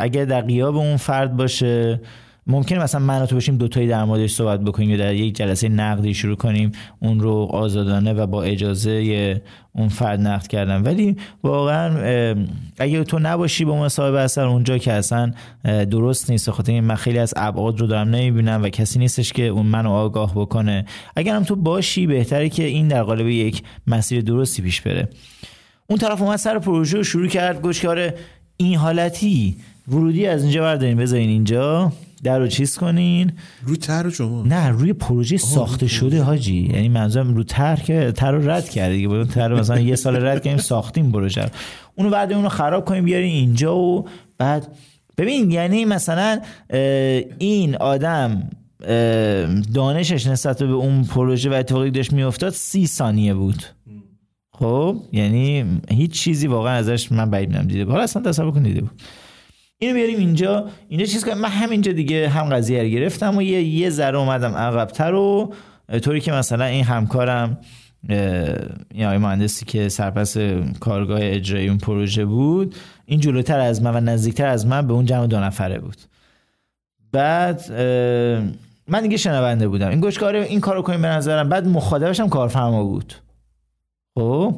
اگر در قیاب اون فرد باشه ممکنه مثلا من و تو بشیم دوتایی در موردش صحبت بکنیم یا در یک جلسه نقدی شروع کنیم اون رو آزادانه و با اجازه اون فرد نقد کردن. ولی واقعا اگه تو نباشی با مصاحبه اثر اونجا که اصلا درست نیست. خاطر من خیلی از ابعاد رو دارم نمی‌بینم و کسی نیستش که اون منو آگاه بکنه. اگرم تو باشی بهتره که این در قالب یک مسیر درستی پیش بره. اون طرف اومد سر پروژه رو شروع کرد گوش این حالتی ورودی از اینجا بردارین بذارین اینجا. در رو چیز کنین؟ روی تر شما. نه روی پروژه ساخته شده حاجی. یعنی منظورم رو تر که تر رو رد کردی دیگه تر مثلا یه سال رد کردیم ساختیم پروژه اونو بعد اونو خراب کنیم بیاریم اینجا و بعد ببین یعنی مثلا این آدم دانشش نسبت به اون پروژه و اتفاقی داشت میافتاد سی ثانیه بود. خب یعنی هیچ چیزی واقعا ازش من بعید دیده حالا اصلا تصور کن دیده بود. اینو بیاریم اینجا. اینجا چیز کنم. من همینجا دیگه هم قضیه رو گرفتم و یه یه ذره اومدم عقبتر و طوری که مثلا این همکارم آقای مهندسی که سرپس کارگاه اجرایی اون پروژه بود این جلوتر از من و نزدیکتر از من به اون جمع دو نفره بود. بعد من دیگه شنونده بودم. این گوشکاره این کارو کنیم به نظرم. بعد مخاطبش هم کارفرما بود. خب؟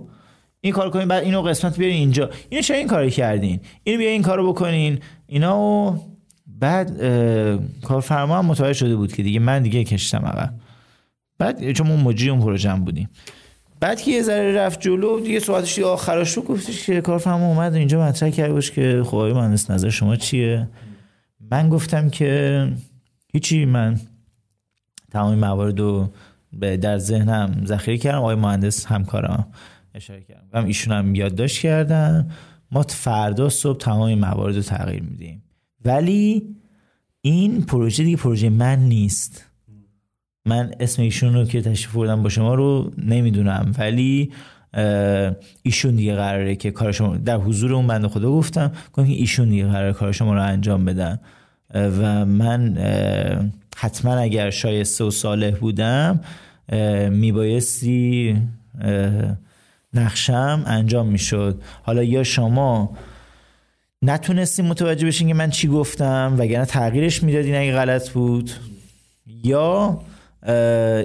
این کار کنین بعد اینو قسمت بیارین اینجا. اینو چرا این کاری کردین؟ اینو بیا این کارو بکنین. اینا و بعد کارفرما هم متوجه شده بود که دیگه من دیگه کشتم عقب. بعد چون ما مجری اون پروژه بودیم. بعد که یه ذره رفت جلو دیگه صحبتش آخرش رو گفتش که کارفرما اومد اینجا مطرح کرد باش که خب مهندس نظر شما چیه؟ من گفتم که هیچی من تمام موارد رو در ذهنم ذخیره کردم آقای مهندس همکارم. اشاره کردم. هم ایشون هم یادداشت کردن. ما فردا صبح تمام موارد رو تغییر میدیم. ولی این پروژه دیگه پروژه من نیست. من اسم ایشون رو که تشریف بردم با شما رو نمی‌دونم. ولی ایشون دیگه قراره که کار شما در حضور اون بنده خدا گفتم که ایشون دیگه قراره کار شما رو انجام بدن. و من حتما اگر شایسته و صالح بودم میبایستی نقشم انجام می‌شد. حالا یا شما نتونستیم متوجه بشین که من چی گفتم وگرنه تغییرش می‌دادین اگه غلط بود. یا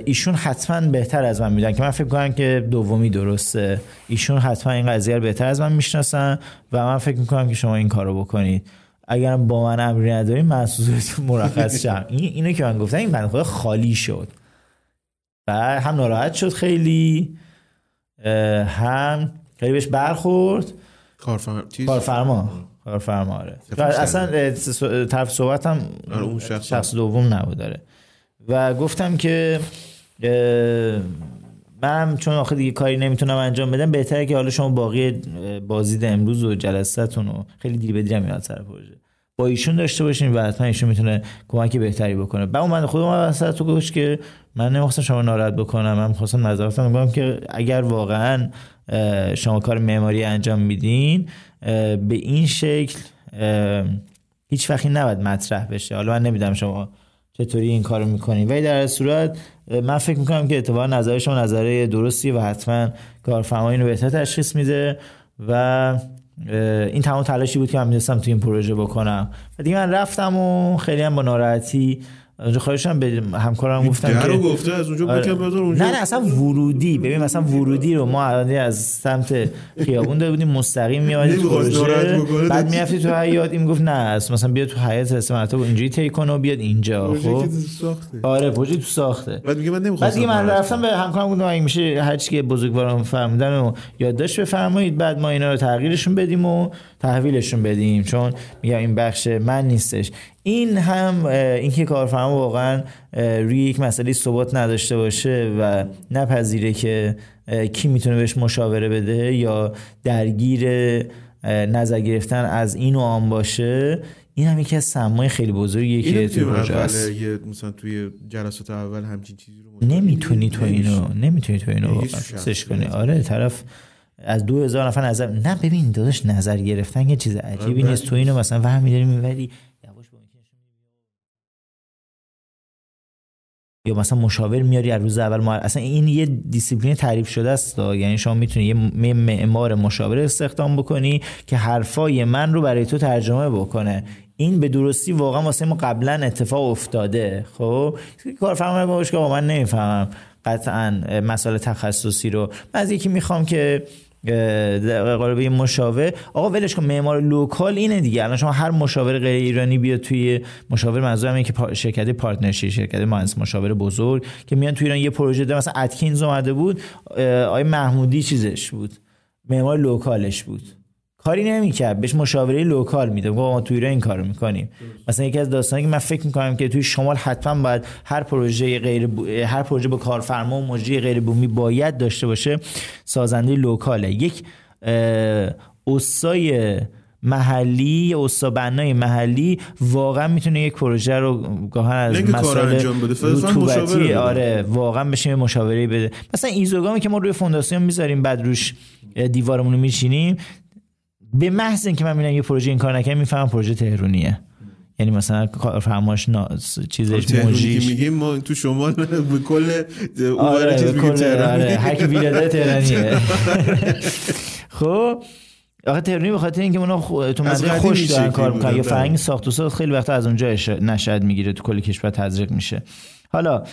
ایشون حتما بهتر از من میدن که من فکر کنم که دومی درسته. ایشون حتما این قضیه رو بهتر از من می‌شناسن و من فکر می‌کنم که شما این کارو بکنید. اگر با من امری نداریم محسوسیتون مرخص شم. این اینو که من گفتم این بنده خدا خالی شد. و هم ناراحت شد خیلی. هم خیلی بهش برخورد. کارفرما کارفرما. آره. اصلا طرف صحبت هم آره، شخص, شخص دوم نبود داره و گفتم که من چون آخه دیگه کاری نمی‌تونم انجام بدم بهتره که حالا شما باقی بازدید امروز و جلساتون رو خیلی دیر به دیرم میاد سر پروژه. ایشون داشته باشین و حتما ایشون می‌تونه کمکی بهتری بکنه. بعد من خودم وسط تو گوش که من نمی‌خواستم شما ناراحت بکنم. من می‌خواستم نظراتم میگم که اگر واقعا شما کار معماری انجام میدین به این شکل هیچ وقتی نباید مطرح بشه. حالا من نمیدم شما چطوری این کارو می‌کنین. ولی در صورت من فکر می‌کنم که اتفاقا نظر شما نظره درستی و حتما کارفرمایی رو بهتر تشخیص میده و این تمام تلاشی بود که من میدستم تو این پروژه بکنم. و دیگه من رفتم و خیلی هم با ناراحتی اونجا خواهشم به همکارم گفتم که گفته از اونجا آره. اونجا. نه نه اصلا ورودی. ببین مثلا ورودی رو ما از سمت خیابون داده بودیم مستقیم میاد تو بعد می‌رفتی تو حیات این می‌گفت نه مثلا بیا تو حیات سه مرتبه اینجوری طی کنه و بیاد اینجا خب؟ آره پروژه تو ساخته. بعد میگه من نمی‌خواستم بعد من رفتم به همکارم گفتم اگه میشه هر چی که بزرگوارم فرمودن و یادداشت بفرمایید بعد ما اینا رو تغییرشون بدیم و تحویلشون بدیم چون میگم این بخش من نیستش. این هم اینکه کارفرما واقعا روی یک مسئله ثبات نداشته باشه و نپذیره که کی می‌تونه بهش مشاوره بده یا درگیر نظر گرفتن از این و آن باشه این هم یکی از سمای خیلی بزرگیه که توی پروژه هست مثلا توی جلسات اول همچین چیزی رو نمی‌تونی تو اینو نمی‌تونی تو اینو سش کنی. آره طرف از دو هزار نفر نظر نه ببین داداش نظر گرفتن یه چیز عجیبی نیست. تو اینو مثلا وهم میداری می‌بری یا مثلا مشاور میاری از روز اول ما اصلا این یه دیسیپلین تعریف شده است یعنی شما می‌تونی یه معمار مشاور استخدام بکنی که حرفای من رو برای تو ترجمه بکنه. این به درستی واقعا واسه ما قبلا اتفاق افتاده. خب؟ کارفرما باش که من نمی‌فهمم. قطعا مسائل تخصصی رو. من از یکی می‌خوام که قالب مشاور. آقا ولش کن معمار local اینه دیگه. الان شما هر مشاور غیر ایرانی بیاد توی مشاور منظورم اینه که شرکت partnership شرکت مهندس مشاور بزرگ که میان توی ایران یه پروژه داره. مثلا اتکینز اومده بود آقای محمودی چیزش بود معمار local ش بود. کاری نمی‌کرد. بهش مشاوره local میده ما تو ایران این کارو می‌کنیم. مثلا یکی از داستانی که من فکر می‌کنم که توی شمال حتما باید هر پروژه غیر هر پروژه با کارفرما و مجری غیر بومی باید داشته باشه سازنده local ه. یک استای محلی بنای محلی واقعا می‌تونه یک پروژه رو گاهن از مسائل رطوبتی آره واقعا بشه مشاوره بده. مثلا ایزوگامی که ما روی فونداسیون می‌ذاریم بعد روش دیوارمون رو میچینیم به محض اینکه من می‌بینم یه پروژه این کار نکنه می‌فهمم پروژه تهرونیه یعنی مثلا فرماش نا... چیزش موجیش. میگیم ما تو شمال به کل آره چیز کل آره هر کی تهرانیه. خب آخه تهرانی به خاطر اینکه اونا تو منطقه خوش دارن کار می‌کنن یا فرنگ ساخت و ساخت خیلی وقت از اونجا نشد می‌گیره تو کل کشور تزریق میشه. حالا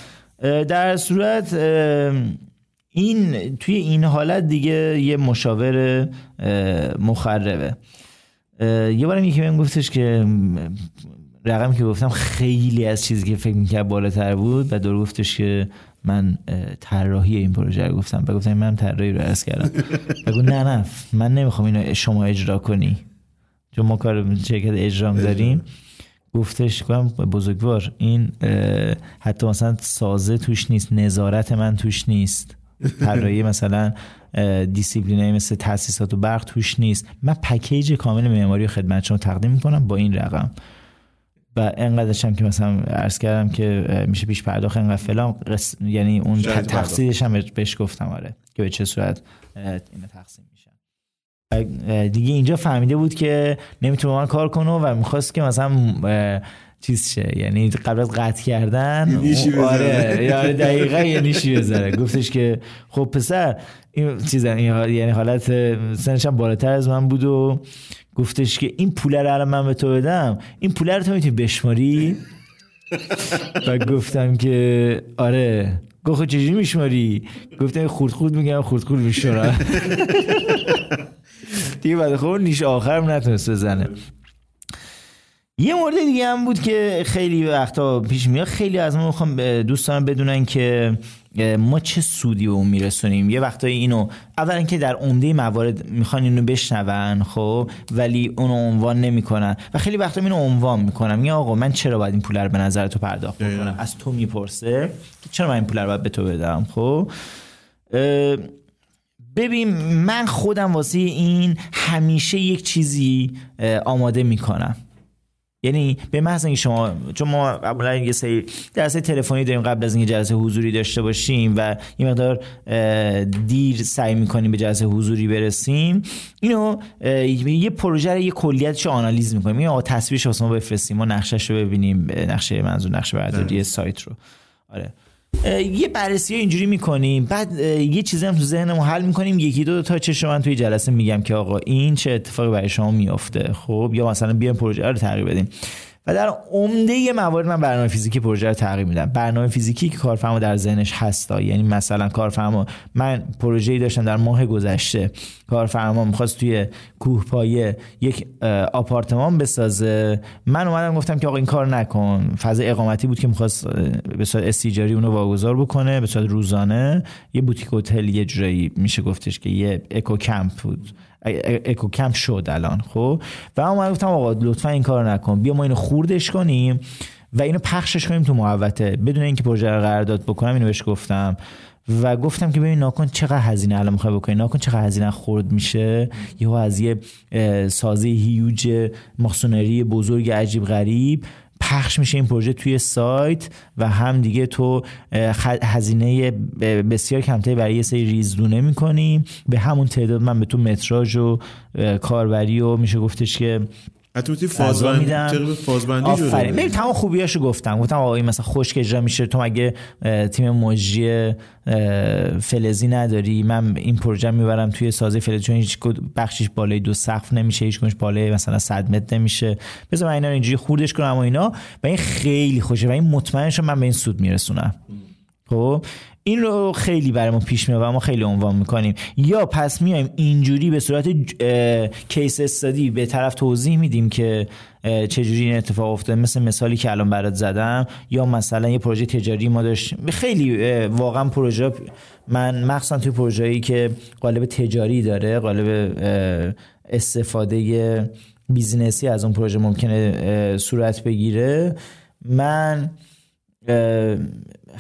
در صورت این توی این حالت دیگه یه مشاور مخربه. یه بارم یکی بهم گفتش که رقمی که گفتم خیلی از چیزی که فکر می‌کرد بالاتر بود و دور گفتش که من طراحی این پروژه رو گفتم. و گفتم من طراحی رو عرض کردم. بگو نه نه من نمی‌خوام اینو شما اجرا کنی. چون ما کار شرکت اجرام داریم. گفتش کنم بزرگوار این حتی مثلا سازه توش نیست نظارت من توش نیست. طراحی مثلا دیسیپلینای مثل تاسیسات و برق توش نیست. من package کامل معماری و خدمت شما تقدیم می‌کنم با این رقم. و انقدرش هم که مثلا عرض کردم که میشه پیش پرداخت انقدر فلان یعنی اون تقصیرش هم بهش گفتم آره که به چه صورت این تقسیم میشن دیگه اینجا فهمیده بود که نمی‌تونه من کار کنه و می‌خواست که مثلا چیز شه. یعنی قبل از قطع کردن آره یعنی دقیقا یه نیشی بذاره. گفتش که خب پسر این چیز یعنی حالت سنش هم بالاتر از من بود و گفتش که این پوله رو من به تو بدم. این پوله رو تو می‌تونی بشماری؟ و گفتم که آره. گفت خب چجوری میشماری؟ گفتم خورد خورد میگم خورد خورد میشمارم. دیگه بعد خب نیش آخرم نتونست بزنه. یه مورد دیگه هم بود که خیلی وقتا پیش میاد خیلی از ما می‌خوام دوستان بدونن که ما چه سودی به اون میرسونیم. یه وقتایی اینو اولا که در عمده موارد می‌خوان اینو بشنون خب ولی اونو عنوان نمی‌کنن. و خیلی وقتا اینو عنوان می‌کنم. یا آقا من چرا باید این پول رو به نظر تو پرداخت کنم از تو می‌پرسه چرا من این پول رو باید به تو بدم؟ خب ببین من خودم واسه این همیشه یک چیزی آماده می‌کنم. یعنی به محض اینکه شما چون ما قبلا یه سری جلسه تلفنی داریم قبل از اینکه جلسه حضوری داشته باشیم و یه مقدار دیر سعی می‌کنیم به جلسه حضوری برسیم اینو یه پروژه رو یه کلیتش آنالیز می‌کنیم. یا تصویرش واسه ما بفرستیم. ما نقشهش رو ببینیم. نقشه منظور نقشه برداری بله. سایت رو. آره. یه بررسی اینجوری می‌کنیم. بعد یه چیزی هم تو ذهنمون حل می‌کنیم. یکی دو, تا چه من توی جلسه میگم که آقا این چه اتفاقی برای شما میافته؟ خب یا مثلا بیایم پروژه رو تغییر بدیم. و در عمده موارد من برنامه فیزیکی پروژه رو تغییر میدم. برنامه فیزیکی که کارفرما در ذهنش هستا. یعنی مثلا کارفرما من پروژه‌ای داشتم در ماه گذشته. کارفرما می‌خواست توی کوه پایه یک آپارتمان بسازه. من اومدم گفتم که آقا این کار نکن. فضا اقامتی بود که می‌خواست به صورت استیجاری اونو واگذار بکنه به صورت روزانه. یه بوتیک هتل یه جورایی میشه گفتش که یه اکو کمپ بود. اکو کم شد الان خب؟ و من گفتم آقا لطفا این کار نکن. بیا ما اینو خوردش کنیم و اینو پخشش کنیم تو محوطه. بدون اینکه پروژه رو قرارداد بکنم اینو بهش گفتم. و گفتم که ببین ناکن چقدر هزینه الان می‌خوای بکنی؟ ناکن چقدر هزینه خورد میشه؟ یا از یه سازه هیوج ماسونری بزرگ عجیب غریب پخش میشه این پروژه توی سایت و هم دیگه تو هزینه بسیار کمتری برای یه سری ریزدونه می‌کنی. به همون تعداد من به تو متراژ و کاربری و میشه گفتش که حتی فازبندی فازبندی آفرین. ببین تمام خوبیاشو گفتم. گفتم آقا این مثلا خشک اجرا میشه. تو مگه تیم موجی فلزی نداری؟ من این پروژه می‌برم توی سازه فلزی چون هیچ بخشش بالای دو سقف نمیشه هیچ کنش بالای مثلا 100 متر نمیشه. بذار من اینا رو اینجوری خوردش کنم و اینا. و این خیلی خوشه و این مطمئن من به این سود میرسونم. خب؟ این رو خیلی برای ما پیش میاد و ما خیلی عنوان می‌کنیم. یا پس میایم اینجوری به صورت کیس استادی به طرف توضیح میدیم که چجوری این اتفاق افتاده. مثل مثالی که الان برات زدم. یا مثلا یه پروژه تجاری ما داشت خیلی واقعا پروژه من مخصوصا توی پروژه‌ای که قالب تجاری داره قالب استفاده business ی از اون پروژه ممکنه صورت بگیره. من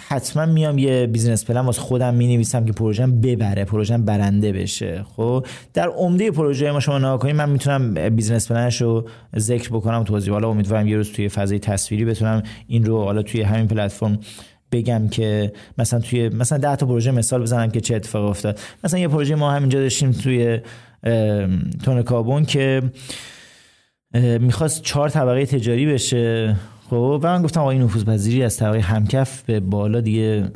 حتما میام یه business plan واسه خودم می نویسم که پروژم ببره پروژم برنده بشه خب؟ در عمده پروژه ما شما نگاه کنید من می‌تونم business plan ش رو ذکر بکنم توضیح حالا امیدوارم یه روز توی فضای تصویری بتونم این رو حالا توی همین پلتفرم بگم که مثلا توی مثلا 10 تا پروژه مثال بزنم که چه اتفاق افتاد. مثلا یه پروژه ما همینجا داشتیم توی تون کابون که می‌خواست چهار طبقه تجاری بشه. خب و من گفتم آقا این نفوذ از طبقه همکف به بالا دیگه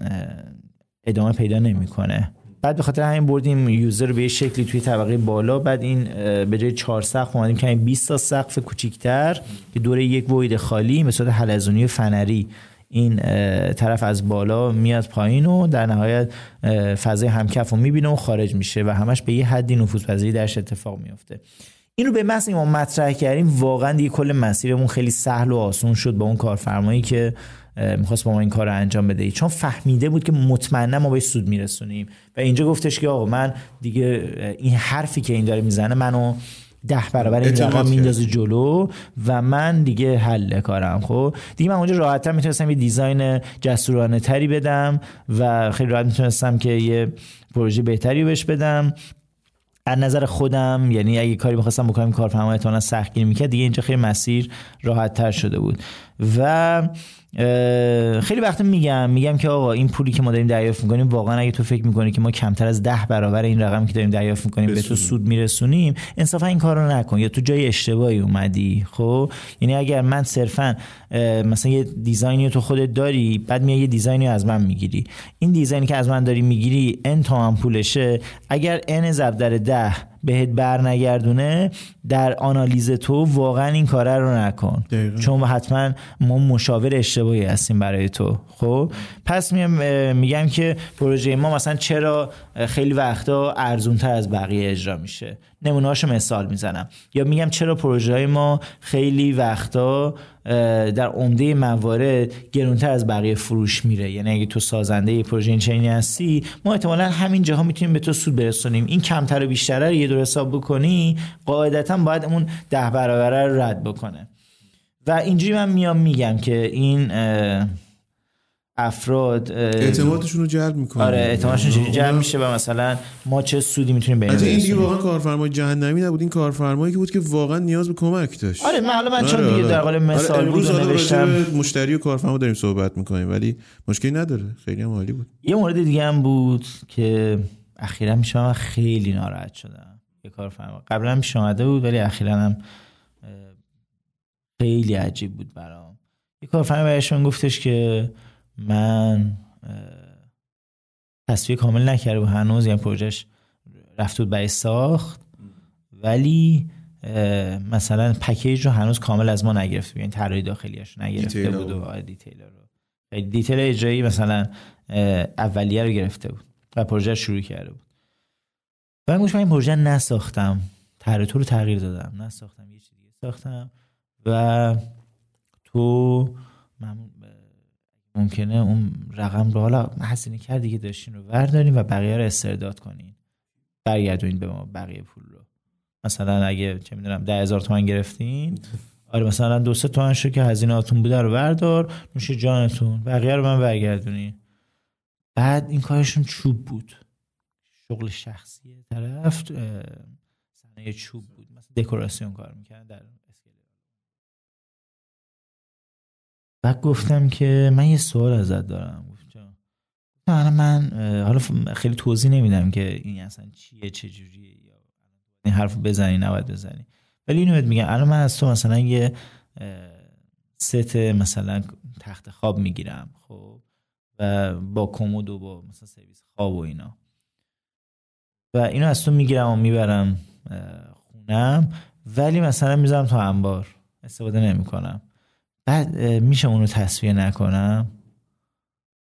ادامه پیدا نمی‌کنه. بعد به خاطر همین بردیم یوزر به شکلی توی طبقه بالا بعد این به جای چهار سقف اومدیم که 20 تا سقف کوچیک‌تر که دور یک وید خالی صورت حلزونی فنری این طرف از بالا میاد پایین و در نهایت فضای همکف رو می‌بینه و خارج میشه و همش به یه حدی نفوذ پذیری درش اتفاق میفته این رو به محض ما مطرح کردیم. واقعا دیگه کل مسیرمون خیلی سهل و آسون شد با اون کارفرمایی که می‌خواست با ما این کار رو انجام بده. چون فهمیده بود که مطمئنا ما به سود میرسونیم. و اینجا گفتش که آقا من دیگه این حرفی که این داره می‌زنه منو ده برابر این رقم میندازه جلو و من دیگه حل کارم. خب دیگه من اونجا راحتتر می‌تونستم یه دیزاین جسورانه تری بدم و خیلی راحت می‌تونستم که یه پروژه بهتری بهش بدم. از نظر خودم یعنی اگه کاری می‌خواستم بکنم کارفرما احتمالاً سختگیری می‌کرد. دیگه اینجا خیلی مسیر راحت تر شده بود. و خیلی وقت میگم میگم که آقا این پولی که ما داریم دریافت می‌کنیم واقعا اگه تو فکر می‌کنی که ما کمتر از ده برابر این رقمی که داریم دریافت می‌کنیم به تو سود میرسونیم انصافا این کار رو نکن. یا تو جای اشتباهی اومدی خب؟ یعنی اگر من صرفا مثلا یه دیزاینی تو خودت داری بعد میای یه دیزاینی از من می‌گیری. این دیزاینی که از من داری می‌گیری ان تا پولشه. اگر ان ضرب در ده بهت برنگردونه در آنالیز تو واقعا این کاره رو نکن. دقیقا. چون حتما ما مشاور اشتباهی هستیم برای تو. خب؟ پس میگم که پروژه ما مثلا چرا خیلی وقتا ارزون تر از بقیه اجرا میشه. نمونهاشو مثال می‌زنم. یا میگم چرا پروژه ما خیلی وقتا در عمده موارد گرونتر از بقیه فروش میره. یعنی اگه تو سازنده یه پروژه چینی هستی ما احتمالا همین جاها می‌تونیم به تو سود برسونیم. این کمتر و بیشتره رو یه دور حساب بکنی قاعدتا باید اون ده برابره رو رد بکنه. و اینجوری من میام میگم که این افراد اعتمادشون رو جلب می‌کنه. آره اعتمادشون جلب میشه و مثلا ما چه سودی می‌تونیم به این دیگه واقعا کارفرمای جهنمی نبود. این کارفرمایی که بود که واقعا نیاز به کمک داشت. آره من حالا من چون دیگه آره، در قالب آره. مثال آره بود نوشتم. مشتری و کارفرما داریم صحبت می‌کنیم ولی مشکلی نداره. خیلی هم عالی بود. یه مورد دیگه هم بود که اخیرا میشه من خیلی ناراحت شدم. یه کارفرما قبلا پیش اومده بود ولی اخیرا هم خیلی عجیب بود برام. یه کارفرما بهشون گفتش که من تسویه کامل نکرده و هنوز یعنی پروژهش رفت بود برای ساخت. ولی مثلا package رو هنوز کامل از ما نگرفته یعنی طراحی داخلیش نگرفته بود و detail رو. detail اجرایی مثلا اولیه رو گرفته بود و پروژه شروع کرده بود. و من این پروژه نساختم. طراحی رو تغییر دادم. نساختم یه چیزی ساختم. و تو ممکنه اون رقم رو حالا هزینه کردی که داشتین رو وردارین و بقیه رو استرداد کنین برگردونین به ما بقیه پول رو. مثلا اگه چه می‌دونم ده هزار تومن گرفتین آره مثلا دو سه تومن شو که هزینه هاتون بوده رو بردار نوش جانتون. بقیه رو من برگردونی. بعد این کارشون چوب بود. شغل شخصی طرف صنایع چوب بود. مثلا دکوراسیون کار می‌کردن در بعد گفتم که من یه سوال ازت دارم. گفتم من حالا خیلی توضیح نمیدم که این اصلا چیه چه جوریه یا این حرف بزنی نباید بزنی. ولی اینو بهت میگم الان من از تو مثلا یه ست مثلا تخت خواب می‌گیرم خب و با کمد و با مثلا سرویس خواب و اینا. و اینو از تو می‌گیرم و می‌برم خونم ولی مثلا می‌ذارم تو انبار. استفاده نمی‌کنم. بعد میشه اونو تصویه نکنم؟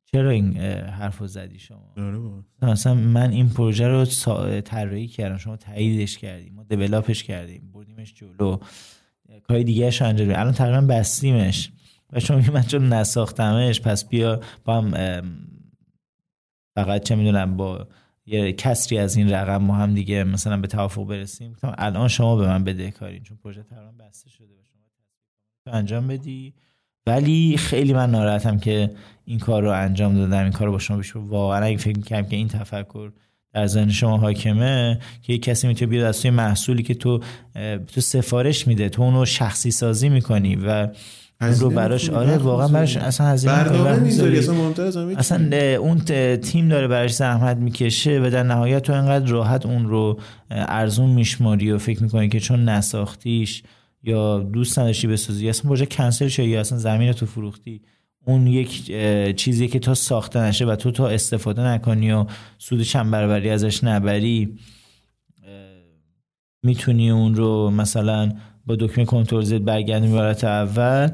چرا این حرف رو زدی شما؟ مثلا من این پروژه رو طراحی کردم. شما تاییدش کردیم. ما دیولاپش کردیم. بردیمش جلو. کاری دیگه انجام دادیم. الان تقریبا بستیمش. و شما من چون نساختمش پس بیا با هم فقط چه می‌دونم با یه کسری از این رقم ما هم دیگه مثلا به توافق برسیم. الان شما به من بده کارین. چون پروژه تقریبا بسته شده انجام بدی. ولی خیلی من ناراحتم که این کار رو انجام دادم. این کار رو با شما بشه واقعا اگه فکر می‌کنم که این تفکر در ذهن شما حاکمه که یک کسی می‌تونه بیاد از توی محصولی که تو تو سفارش میده تو اونو شخصی سازی می‌کنی و اون رو براش آره واقعا براش اصلا هزینه می‌ذاری اصلا اون تیم داره براش زحمت می‌کشه و در نهایت تو انقدر راحت اون رو ارزون میشماری و فکر می‌کنی که چون نساختیش یا دوست نداشتی بسازی؟ اصلا پروژه کنسل شد یا اصلا زمین تو فروختی؟ اون یک چیزی که تا ساخته نشه و تو تا استفاده نکنی و سود چند برابری ازش نبری می‌تونی اون رو مثلا با دکمه کنترل زد برگردی عبارت اول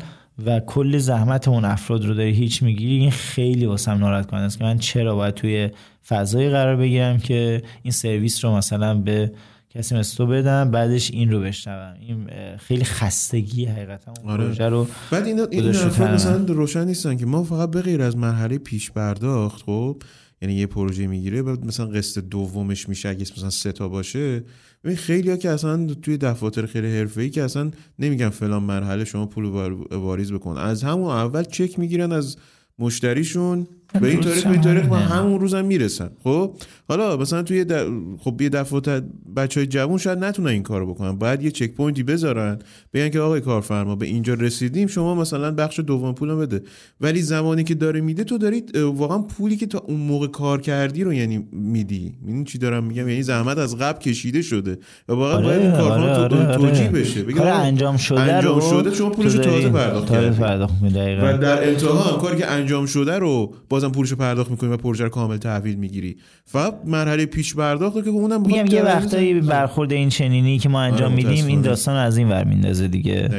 و کل زحمت اون افراد رو داری هیچ می‌گیری. این خیلی واسم ناراحت کننده است که من چرا باید توی فضایی قرار بگیرم که این سرویس رو مثلا به کسی مثل تو بدم بعدش این رو بشنوم. این خیلی خستگی حقیقتا اون آره. رو بعد این این مثلا روشن نیستن که ما فقط به غیر از مرحله پیش پرداخت خب؟ یعنی یه پروژه می‌گیره بعد مثلا قسط دومش میشه اگه مثلا سه تا باشه. ببین خیلی ها که اصلا توی دفاتر خیلی حرفه‌ای که اصلا نمیگن فلان مرحله شما پول واریز بکن. از همون اول چک می‌گیرن از مشتریشون به این تاریخ به این تاریخ و همون روزم هم می‌رسن خب؟ حالا مثلا توی د... خب یه دفعه بچه های جوون شاید نتونن این کارو بکنن. باید یه چک پوینتی بذارن. بگن که آقای کارفرما به اینجا رسیدیم شما مثلا بخش دوم پولو بده. ولی زمانی که داره میده تو دارید واقعا پولی که تا اون موقع کار کردی رو یعنی میدی. این چی دارم میگم؟ یعنی زحمت از قبل کشیده شده. و واقعا آره، باید این کارفرما آره، آره، توجیه بشه. کار انجام شده انجام شده شما پولشو تازه پرداخت و در انتها کاری که انجام شده رو بازم پولشو پرداخت می‌کنی و پروژه رو کامل تحویل می‌گیری. فقط مرحله پیش پرداخت که اونم میگم یه وقتایی برخورد این چنینی که ما انجام آره میدیم این داستان از این ور میندازه دیگه.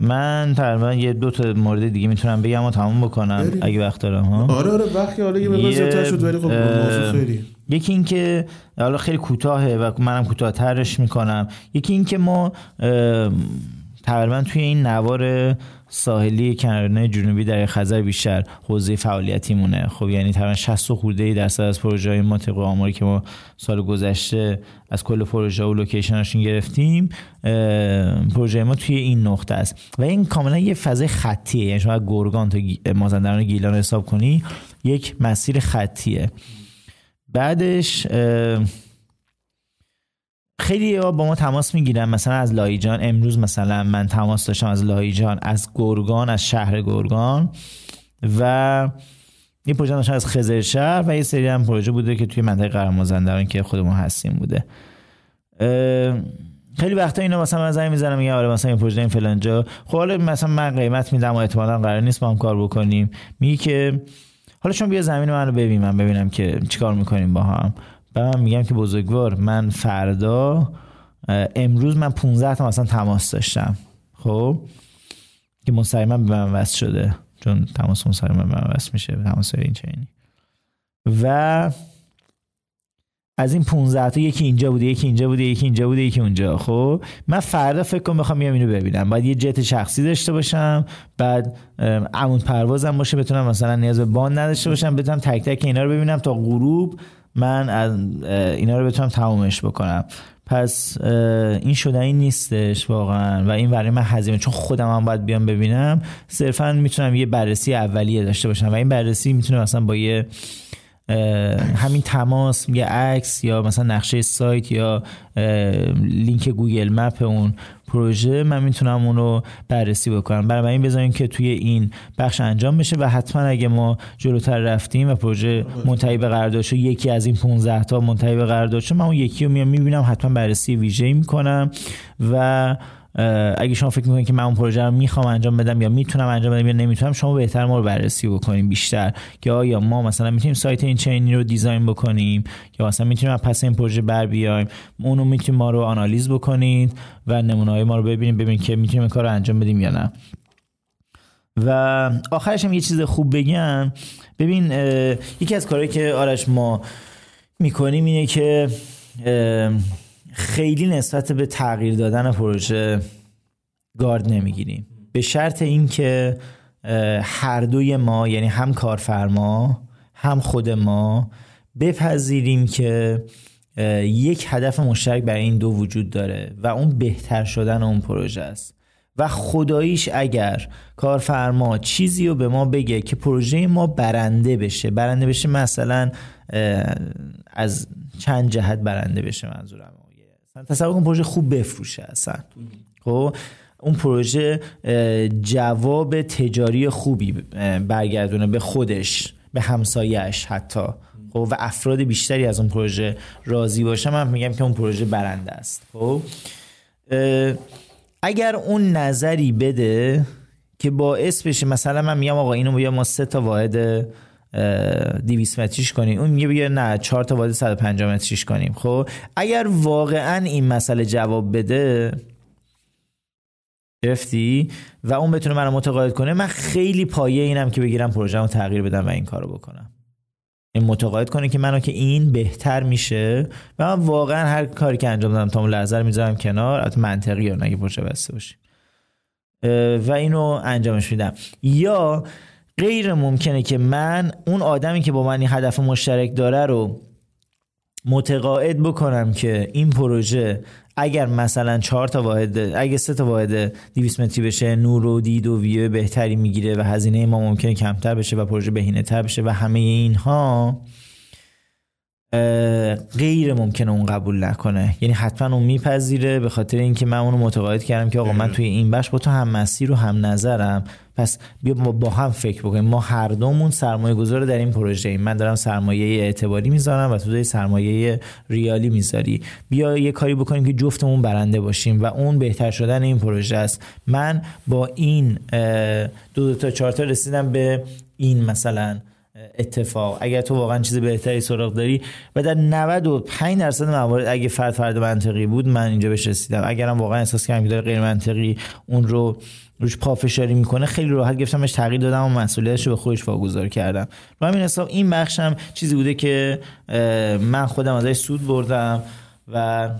من تقریبا یه دو تا مورد دیگه می‌تونم بگم و تموم بکنم اگه وقت دارم ها؟ آره آره وقتی حالا یه مقدار شد ولی خب موضوع خیلی. یکی این که حالا خیلی کوتاهه و منم کوتاه‌ترش می‌کنم. یکی این که ما تقریبا توی این نوار ساحلی کنارنه جنوبی در خزر بیشتر حوزه فعالیتیمونه. خب یعنی تقریبا 60 خورده درصد از پروژه های ما طبق آماری که ما سال گذشته از کل پروژه و لوکیشنشون گرفتیم پروژه ما توی این نقطه است. و این کاملا یه فضای خطیه. یعنی شما گرگان تا مازندران گیلان حساب کنی یک مسیر خطیه. بعدش خیلی با ما تماس می‌گیرن. مثلا از لایجان امروز مثلا من تماس داشتم از لایجان از گرگان از شهر گرگان و یه پروژه داشتم از خزر شهر و یه سری هم پروژه بوده که توی منطقه قرمازندران که خودمون هستیم بوده. خیلی وقتا اینو مثلا من زنگ می‌زنم میگم آره مثلا این پروژه این فلان جا. خب حالا مثلا من قیمت میدم و احتمالاً قرار نیست با هم کار بکنیم. میگه که حالا چون بیا زمین منو ببین من ببینم که چیکار می‌کنیم با هم. و من میگم که بزرگوار من فردا امروز من 15 تا مثلا تماس داشتم خب؟ که مستقیما به من وصل شده چون تماس مستقیما به من وصل میشه تماس این چینی. و از این 15 تا یکی اینجا بوده یکی اینجا بوده یکی اینجا بوده یکی اونجا خب؟ من فردا فکر کنم بخوام میام اینو ببینم. بعد یه جت شخصی داشته باشم بعد عمود پروازم باشه بتونم مثلا نیاز به بان نداشته باشم بتونم تک تک اینا رو ببینم تا غروب من از اینا رو بتونم تمامش بکنم. پس این شدنی نیستش واقعا و این برای من هزینه چون خودم هم باید بیام ببینم. صرفا می‌تونم یه بررسی اولیه داشته باشم و این بررسی می‌تونه مثلا با یه همین تماس یه عکس یا مثلا نقشه سایت یا لینک گوگل مپ اون پروژه من می‌تونم اون بررسی بکنم. برای این بذاریم که توی این بخش انجام بشه و حتما اگه ما جلوتر رفتیم و پروژه منتهی به قرارداد شد یکی از این 15 تا منتهی به قرارداد شد من اون یکی رو میام می‌بینم حتما بررسی ویژه‌ای می‌کنم و اگه شما فکر می‌کنید که من اون پروژه رو می‌خوام انجام بدم یا می‌تونم انجام بدم یا نمی‌تونم شما بهتر ما رو بررسی بکنیم بیشتر که آیا ما مثلا می‌تونیم سایت این چینی رو دیزاین بکنیم یا مثلا می‌تونیم پس این پروژه بر بیایم. اونو می‌تونیم ما رو آنالیز بکنید و نمونه های ما رو ببینیم ببینیم که می‌تونیم این کار رو انجام بدیم یا نه. و آخرش هم یه چیز خوب بگم. ببین یکی از کارهایی که آرش ما می‌کنیم اینه که خیلی نسبت به تغییر دادن پروژه گارد نمی‌گیریم. به شرط اینکه هر دوی ما یعنی هم کارفرما هم خود ما بپذیریم که یک هدف مشترک برای این دو وجود داره و اون بهتر شدن اون پروژه است. و خداییش اگر کارفرما چیزی رو به ما بگه که پروژه ما برنده بشه برنده بشه مثلا از چند جهت برنده بشه منظورم. تصور کن پروژه خوب بفروشه اصلا. خب؟ اون پروژه جواب تجاری خوبی برگردونه به خودش به همسایش حتی. خب؟ و افراد بیشتری از اون پروژه راضی باشه من میگم که اون پروژه برنده است. خب؟ اگر اون نظری بده که باعث بشه مثلا من میگم آقا اینو بیا ما سه تا واحد 200 متریش کنیم. اون میگه بگه نه 4 تا واحد 150 متریش کنیم. خب اگر واقعا این مسئله جواب بده گرفتی؟ و اون بتونه منو متقاعد کنه من خیلی پایه اینم که بگیرم پروژه رو تغییر بدم و این کارو بکنم. این متقاعد کنه که منو که این بهتر میشه. و من واقعا هر کاری که انجام دادم تا اون لحظه می‌ذارم کنار. البته منطقی یا نگه پروژه بسته باشیم و اینو انجامش میدم. یا غیر ممکنه که من اون آدمی که با من این هدف مشترک داره رو متقاعد بکنم که این پروژه اگر مثلا چهار تا واحد اگه سه تا واحد 200 متری بشه نور و دید و ویو بهتری می‌گیره و هزینه ما ممکنه کمتر بشه و پروژه بهینه تر بشه و همه اینها غیر ممکنه اون قبول نکنه. یعنی حتما اون میپذیره به خاطر اینکه من اونو متقاعد کردم که آقا من توی این بخش با تو هم مسیر و هم نظرم. پس بیا با هم فکر بکنیم. ما هر دومون سرمایه گذار در این پروژه ایم. من دارم سرمایه اعتباری می‌ذارم و تو داری سرمایه ریالی می‌ذاری. بیا یه کاری بکنیم که جفتمون برنده باشیم و اون بهتر شدن این پروژه است. من با این دو, دو تا چهار تا رسیدم به این مثلا. اتفاق. اگر تو واقعا چیز بهتری سراغ داری و در 95 درصد موارد اگه فرد فرد منطقی بود من اینجا بهش رسیدم. اگرم واقعا احساس کردم که داره غیر منطقی اون رو روش پافشاری می‌کنه خیلی راحت گفتم بهش تغییر دادم و مسئولیتش رو به خودش واگذار کردم. رو همین حساب این بخشم چیزی بوده که من خودم ازش سود بردم و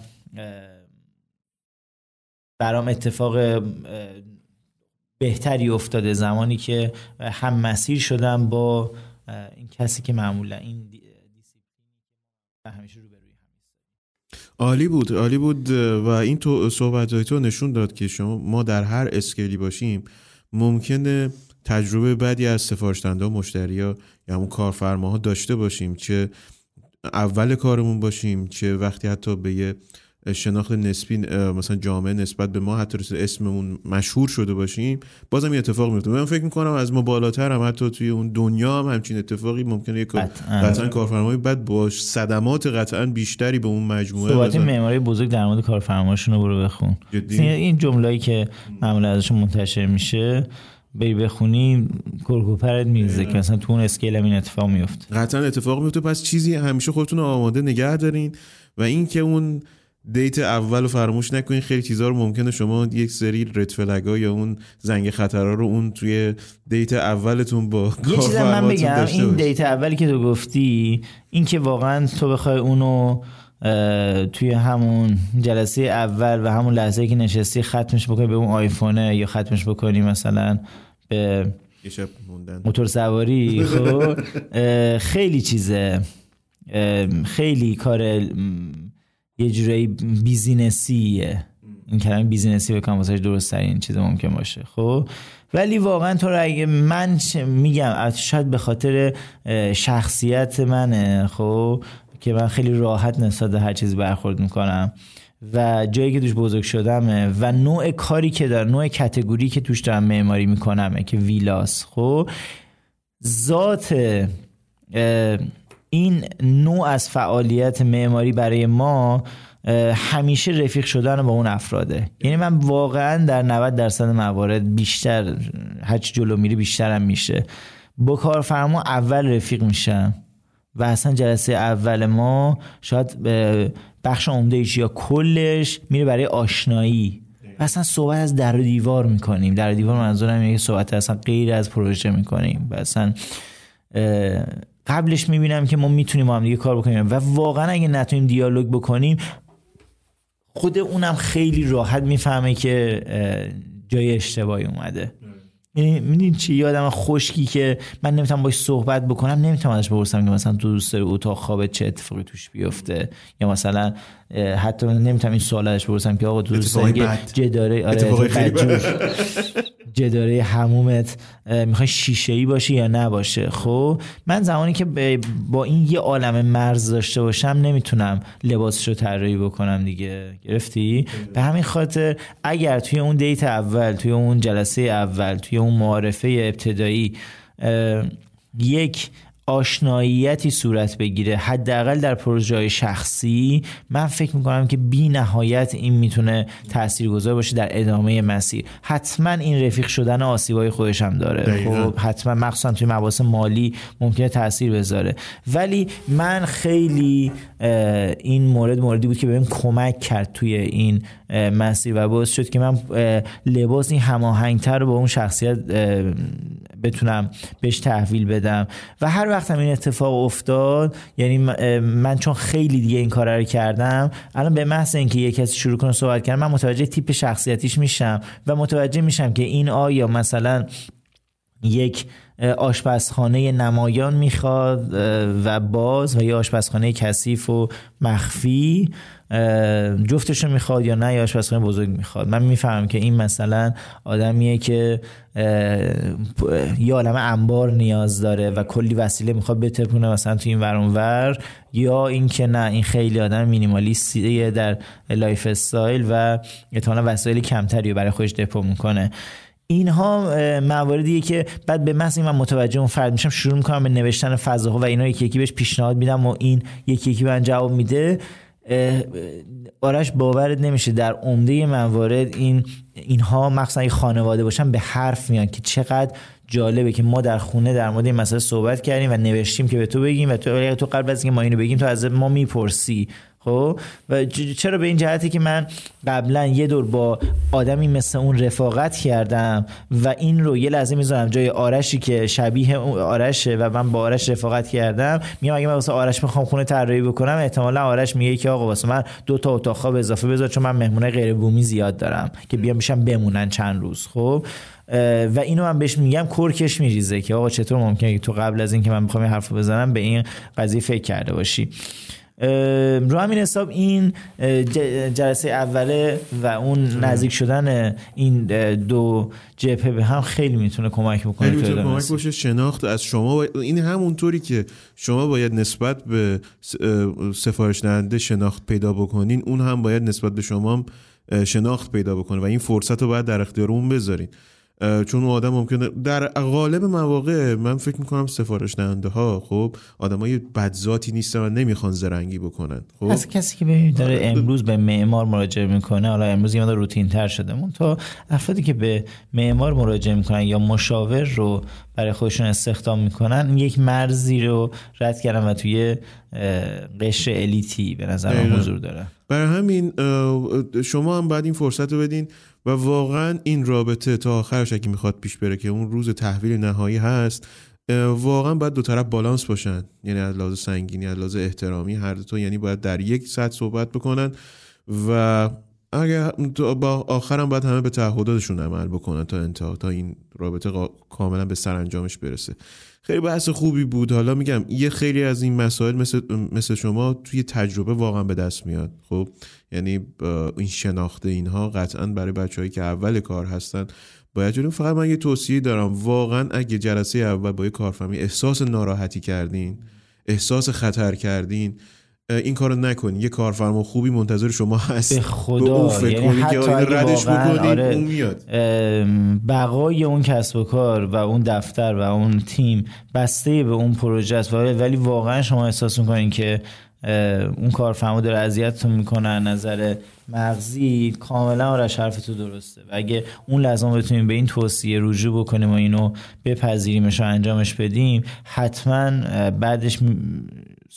برام اتفاق بهتری افتاده. زمانی که هم مسیر شدم با این کسی که معمولا این همیشه رو عالی بود عالی بود و این تو صحبت تو نشون داد که شما ما در هر اسکیلی باشیم ممکنه تجربه بدی از سفارش و مشتری ها یا همون کارفرماها داشته باشیم چه اول کارمون باشیم چه وقتی حتی به یه شناخت نسبی مثلا جامعه نسبت به ما حتی اسممون مشهور شده باشیم بازم یه اتفاق میفته. من فکر می‌کنم از ما بالاتر هم حتی توی اون دنیا هم همچین اتفاقی ممکنه یک قطعا. کارفرمای بعد با صدمات قطعا بیشتری به اون مجموعه صحبت معماری بزرگ در مورد کارفرماشون رو برو بخون. این جمله‌ای که معمولا ازشون منتشر میشه بری بخونی کرک و پرت میریزه که مثلا تو اون scale هم این اتفاق میفته. قطعا اتفاق میفته. پس چیزی همیشه خودتون آماده نگه دارین و این که اون date اول رو فراموش نکنین. خیلی چیزها رو ممکنه شما یک سری red flag ا یا اون زنگ خطرها رو اون توی date اولتون با یه چیز من بگم این date اولی که تو گفتی این که واقعا تو بخوای اونو توی همون جلسه اول و همون لحظه که نشستی ختمش بکنی به اون آیفونه یا ختمش بکنی مثلا به موتور سواری خب خیلی چیزه. خیلی کار یه جورایی بیزینسیه. این کلمه بیزینسی بکنم واسه درست ترین چیز ممکن باشه خب؟ ولی واقعا تو رو اگه من میگم شاید به خاطر شخصیت منه خب؟ که من خیلی راحت نسبت هر چیز برخورد می‌کنم و جایی که توش بزرگ شدمه و نوع کاری که دارم نوع کتگوری که توش دارم معماری میکنمه که ویلاس خب؟ ذات این نوع از فعالیت معماری برای ما همیشه رفیق شدن با اون افراده. یعنی من واقعا در 90 درصد موارد بیشتر هرچی جلو میری بیشترم میشه. با کارفرما اول رفیق میشم و اصلا جلسه اول ما شاید بخش عمده یا کلش میره برای آشنایی. و اصلا صحبت از در و دیوار می‌کنیم. در دیوار منظورم اینه صحبت اصلا غیر از پروژه می‌کنیم. و اصلا قبلش می‌بینم که ما می‌تونیم با هم دیگه کار بکنیم. و واقعا اگه نتونیم دیالوگ بکنیم خود اونم خیلی راحت می‌فهمه که جای اشتباهی اومده. یعنی میدین چی؟ یادم خشکی که من نمی‌تونم باش صحبت بکنم نمی‌تونم ازش بپرسم که مثلا تو دوست داری اتاق خواب چه اتفاقی توش بیفته؟ یا مثلا حتی نمی‌تونم این سوال ازش بپرسم که آقا تو دوست داری؟ جداره آره جداره همومت می‌خوای شیشه ای باشه یا نباشه؟ خب من زمانی که با این یه عالم مرز داشته باشم نمی‌تونم لباسش رو طراحی بکنم دیگه. گرفتی؟ به همین خاطر اگر توی اون دیت اول توی اون جلسه اول توی اون معارفه ابتدایی یک آشناییتی صورت بگیره حداقل در پروژه شخصی من فکر می‌کنم که بی نهایت این می‌تونه تاثیرگذار باشه در ادامه مسیر. حتما این رفیق شدن آسیبای خودش هم داره. خب حتما مخصوصا توی مباحث مالی ممکنه تاثیر بذاره. ولی من خیلی این مورد موردی بود که بهم کمک کرد توی این مسیر و باعث شد که من لباس این هماهنگتر رو با اون شخصیت بتونم بهش تحویل بدم. و هر وقتم این اتفاق افتاد یعنی من چون خیلی دیگه این کار رو کردم الان به محض اینکه یه کسی شروع کنه صحبت کردن من متوجه تیپ شخصیتیش میشم و متوجه میشم که این آیا مثلا یک آشپزخانه نمایان می‌خواد و باز و یه آشپزخانه کثیف و مخفی. جفتش رو می‌خواد یا نه یا آشپزخانه بزرگ می‌خواد. من می‌فهمم که این مثلا آدمیه که یه عالم انبار نیاز داره و کلی وسیله می‌خواد بترپونه مثلا تو این ور یا اینکه نه این خیلی آدم minimalist یه در lifestyle و احتمالا وسایل کمتری برای خودش دپو می‌کنه. اینها مواردیه که بعد به محض من متوجه اون فرد میشم شروع می‌کنم به نوشتن فضاها و اینا یکی یکی بهش پیشنهاد میدم و این یکی یکی من جواب میده. آرش باورت نمیشه در عمده موارد این اینها مخصوصا خانواده باشن به حرف میان که چقدر جالبه که ما در خونه در مورد این مسئله صحبت کردیم و نوشتیم که به تو بگیم و تو تو قبل از اینکه ما اینو بگیم تو از ما می‌پرسی. خب؟ و چرا به این جهتی که من قبلا یه دور با آدمی مثل اون رفاقت کردم و این رو یه لحظه می‌ذارم جای آرشی که شبیه آرشه و من با آرش رفاقت کردم میگم اگه من واسه آرش می‌خوام خونه طراحی بکنم احتمالا آرش میگه که آقا واسه من دو تا اتاق خواب اضافه بذار چون من مهمونه غیر بومی زیاد دارم که بیام میشم بمونن چند روز خب؟ و اینو من بهش میگم کرکش میریزه که آقا چطور ممکنه تو قبل از اینکه من بخوام این حرفو بزنم به این قضیه فکر کرده باشی. رو همین حساب این جلسه اوله و اون نزدیک شدن این دو جبهه به هم خیلی می‌تونه کمک بکنه می‌تونه کمک باشه شناخت از شما این همونطوری که شما باید نسبت به سفارش دهنده شناخت پیدا بکنین اون هم باید نسبت به شما شناخت پیدا بکنه و این فرصت رو باید در اختیار اون بذارین. چون اون آدم ممکنه در غالب مواقع من فکر می‌کنم سفارش دهنده ها خب آدمای بدذاتی نیستن و نمی‌خوان زرنگی بکنن خب؟ از کسی که داره امروز به معمار مراجعه می‌کنه حالا امروز یه روتین تر شده. مون تا افرادی که به معمار مراجعه می‌کنن یا مشاور رو برای خودشون استخدام می‌کنن یک مرزی رو رد کردن و توی قشر الیتی به نظر حضور داره. برای همین شما هم بعد این فرصت رو بدین. و واقعا این رابطه تا آخرش اگه می‌خواد پیش بره که اون روز تحویل نهایی هست واقعا باید دو طرف بالانس باشن. یعنی از لحاظ سنگینی از لحاظ احترامی هر دو یعنی باید در یک سطح صحبت بکنن و اگر با آخرم باید همه به تعهداتشون عمل بکنن تا انتها تا این رابطه کاملا به سرانجامش برسه. خیلی بحث خوبی بود. حالا میگم یه خیلی از این مسائل مثل, مثل شما توی تجربه واقعا به دست میاد. خب؟ یعنی این شناخته اینها قطعا برای بچههایی که اول کار هستن باید جلو. فقط من یه توصیه دارم. واقعا اگه جلسه اول با یه کارفهمی احساس ناراحتی کردین احساس خطر کردین این کارو نکنین یه کارفرما خوبی منتظر شما هست. به خدا به یعنی حتی ردش آره اون میاد. بقای اون کسب و کار و اون دفتر و اون تیم بسته به اون پروژه است. ولی واقعا شما احساس می‌کنین که اون کارفرما داره اذیتتون می‌کنه نظر مغزی کاملا آرش حرف تو درسته. و اگه اون لازم بتونیم به این توصیه رجوع بکنیم و اینو بپذیریمش و انجامش بدیم حتما بعدش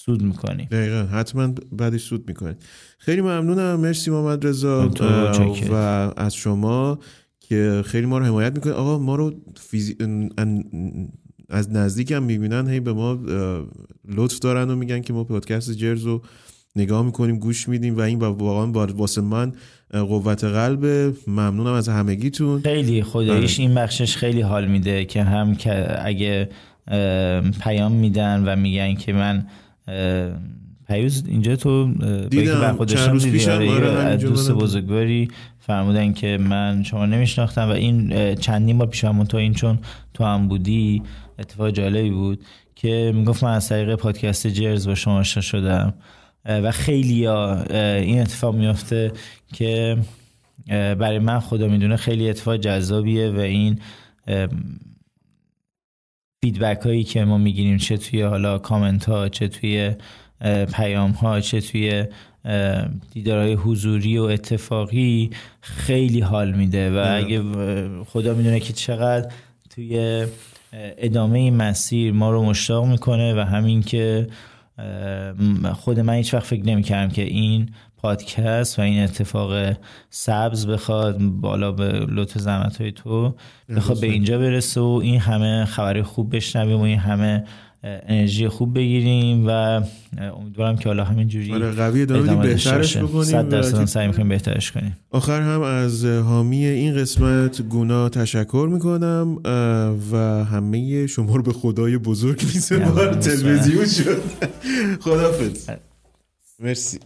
سود می‌کنیم دقیقا حتما بعدش سود می‌کنیم خیلی ممنونم. مرسی محمد رضا و از شما که خیلی ما رو حمایت می‌کنه آقا ما رو فیزی... از نزدیک هم می‌بینن هی به ما لطف دارن و میگن که ما پادکست جرز رو نگاه می‌کنیم گوش میدیم و این واقعا واسه من قوت قلب ممنونم از همگیتون. خیلی خداییش این بخشش خیلی حال میده که هم که اگه پیام میدن و میگن که من پیوز اینجا تو دیدم. چند روز پیشم آره، آره، دوست بزرگواری فرمودن که من شما نمیشناختم و این چندین بار پیش تو این چون تو هم بودی اتفاق جالبی بود که می‌گفت من از طریق پادکست جرز با شما آشنا شدم. و خیلی این اتفاق میافته که برای من خدا می‌دونه خیلی اتفاق جذابیه و این فیدبک هایی که ما می‌گیریم چه توی حالا کامنت ها چه توی پیام ها چه توی دیدارهای حضوری و اتفاقی خیلی حال میده و اگه خدا می‌دونه که چقدر توی ادامه این مسیر ما رو مشتاق می‌کنه و همین که خود من هیچ وقت فکر نمی‌کردم که این پادکست و این اتفاق سبز بخواد بالا به لطف زحمت های تو بخواد به اینجا برسه و این همه خبری خوب بشنویم و این همه انرژی خوب بگیریم و امیدوارم که حالا همینجوری آره قوی بهترش بکنیم صد درصد سعی می‌کنیم بهترش کنیم. آخر هم از حامی این قسمت گونا تشکر می‌کنم و همه شما رو به خدای بزرگ میسپارم. تلویزیون شد. خدافظ مرسی.